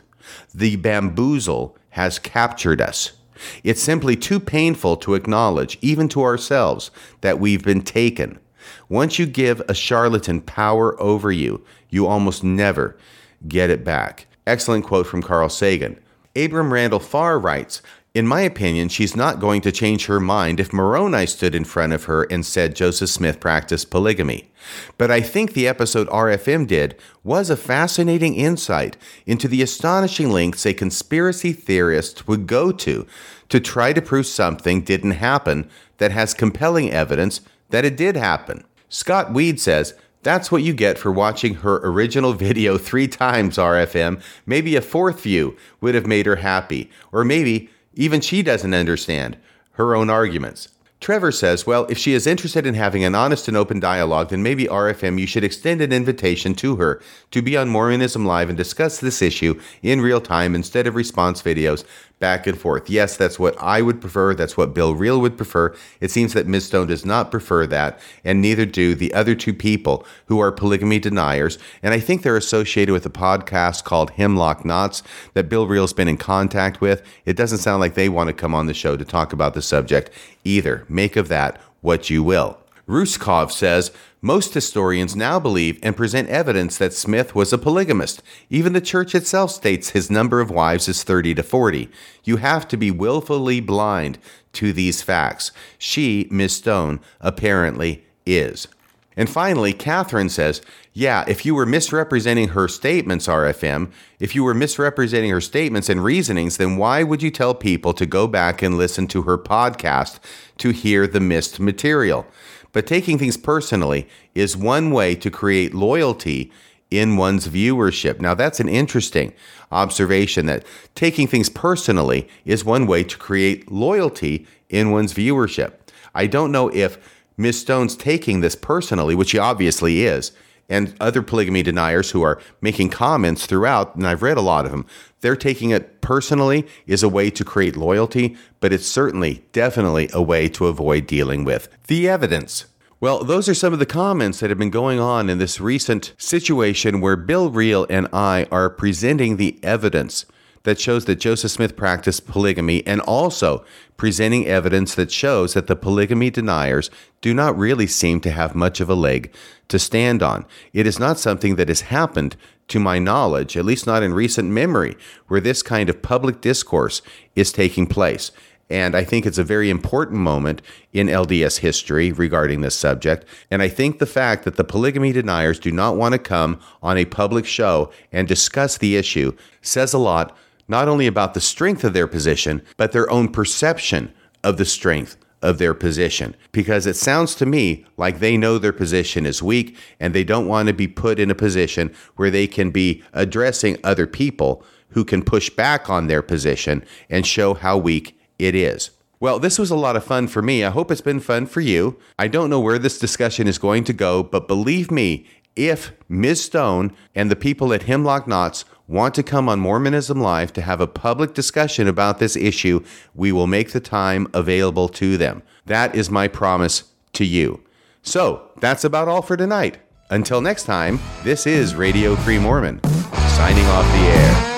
The bamboozle has captured us. It's simply too painful to acknowledge, even to ourselves, that we've been taken. Once you give a charlatan power over you, you almost never get it back. Excellent quote from Carl Sagan. Abram Randall Farr writes, in my opinion, she's not going to change her mind if Moroni stood in front of her and said Joseph Smith practiced polygamy. But I think the episode RFM did was a fascinating insight into the astonishing lengths a conspiracy theorist would go to to try to prove something didn't happen that has compelling evidence that it did happen. Scott Weed says, that's what you get for watching her original video three times, RFM. Maybe a fourth view would have made her happy. Or maybe even she doesn't understand her own arguments. Trevor says, Well, if she is interested in having an honest and open dialogue, then maybe RFM, you should extend an invitation to her to be on Mormonism Live and discuss this issue in real time instead of response videos back and forth. Yes, that's what I would prefer. That's what Bill Reel would prefer. It seems that Ms. Stone does not prefer that, and neither do the other two people who are polygamy deniers. And I think they're associated with a podcast called Hemlock Knots that Bill Reel's been in contact with. It doesn't sound like they want to come on the show to talk about the subject either. Make of that what you will. Ruskov says most historians now believe and present evidence that Smith was a polygamist. Even the church itself states his number of wives is 30 to 40. You have to be willfully blind to these facts. She, Miss Stone, apparently is. And finally, Catherine says, Yeah, if you were misrepresenting her statements, RFM, if you were misrepresenting her statements and reasonings, then why would you tell people to go back and listen to her podcast to hear the missed material? But taking things personally is one way to create loyalty in one's viewership. Now, that's an interesting observation that taking things personally is one way to create loyalty in one's viewership. I don't know if Ms. Stone's taking this personally, which she obviously is, and other polygamy deniers who are making comments throughout, and I've read a lot of them, they're taking it personally is a way to create loyalty, but it's certainly, definitely a way to avoid dealing with the evidence. Well, those are some of the comments that have been going on in this recent situation where Bill Reel and I are presenting the evidence that shows that Joseph Smith practiced polygamy and also presenting evidence that shows that the polygamy deniers do not really seem to have much of a leg to stand on. It is not something that has happened to my knowledge, at least not in recent memory, where this kind of public discourse is taking place. And I think it's a very important moment in LDS history regarding this subject. And I think the fact that the polygamy deniers do not want to come on a public show and discuss the issue says a lot not only about the strength of their position, but their own perception of the strength of their position. Because it sounds to me like they know their position is weak and they don't want to be put in a position where they can be addressing other people who can push back on their position and show how weak it is. Well, this was a lot of fun for me. I hope it's been fun for you. I don't know where this discussion is going to go, but believe me, if Ms. Stone and the people at Hemlock Knots want to come on Mormonism Live to have a public discussion about this issue, we will make the time available to them. That is my promise to you. So, that's about all for tonight. Until next time, this is Radio Free Mormon, signing off the air.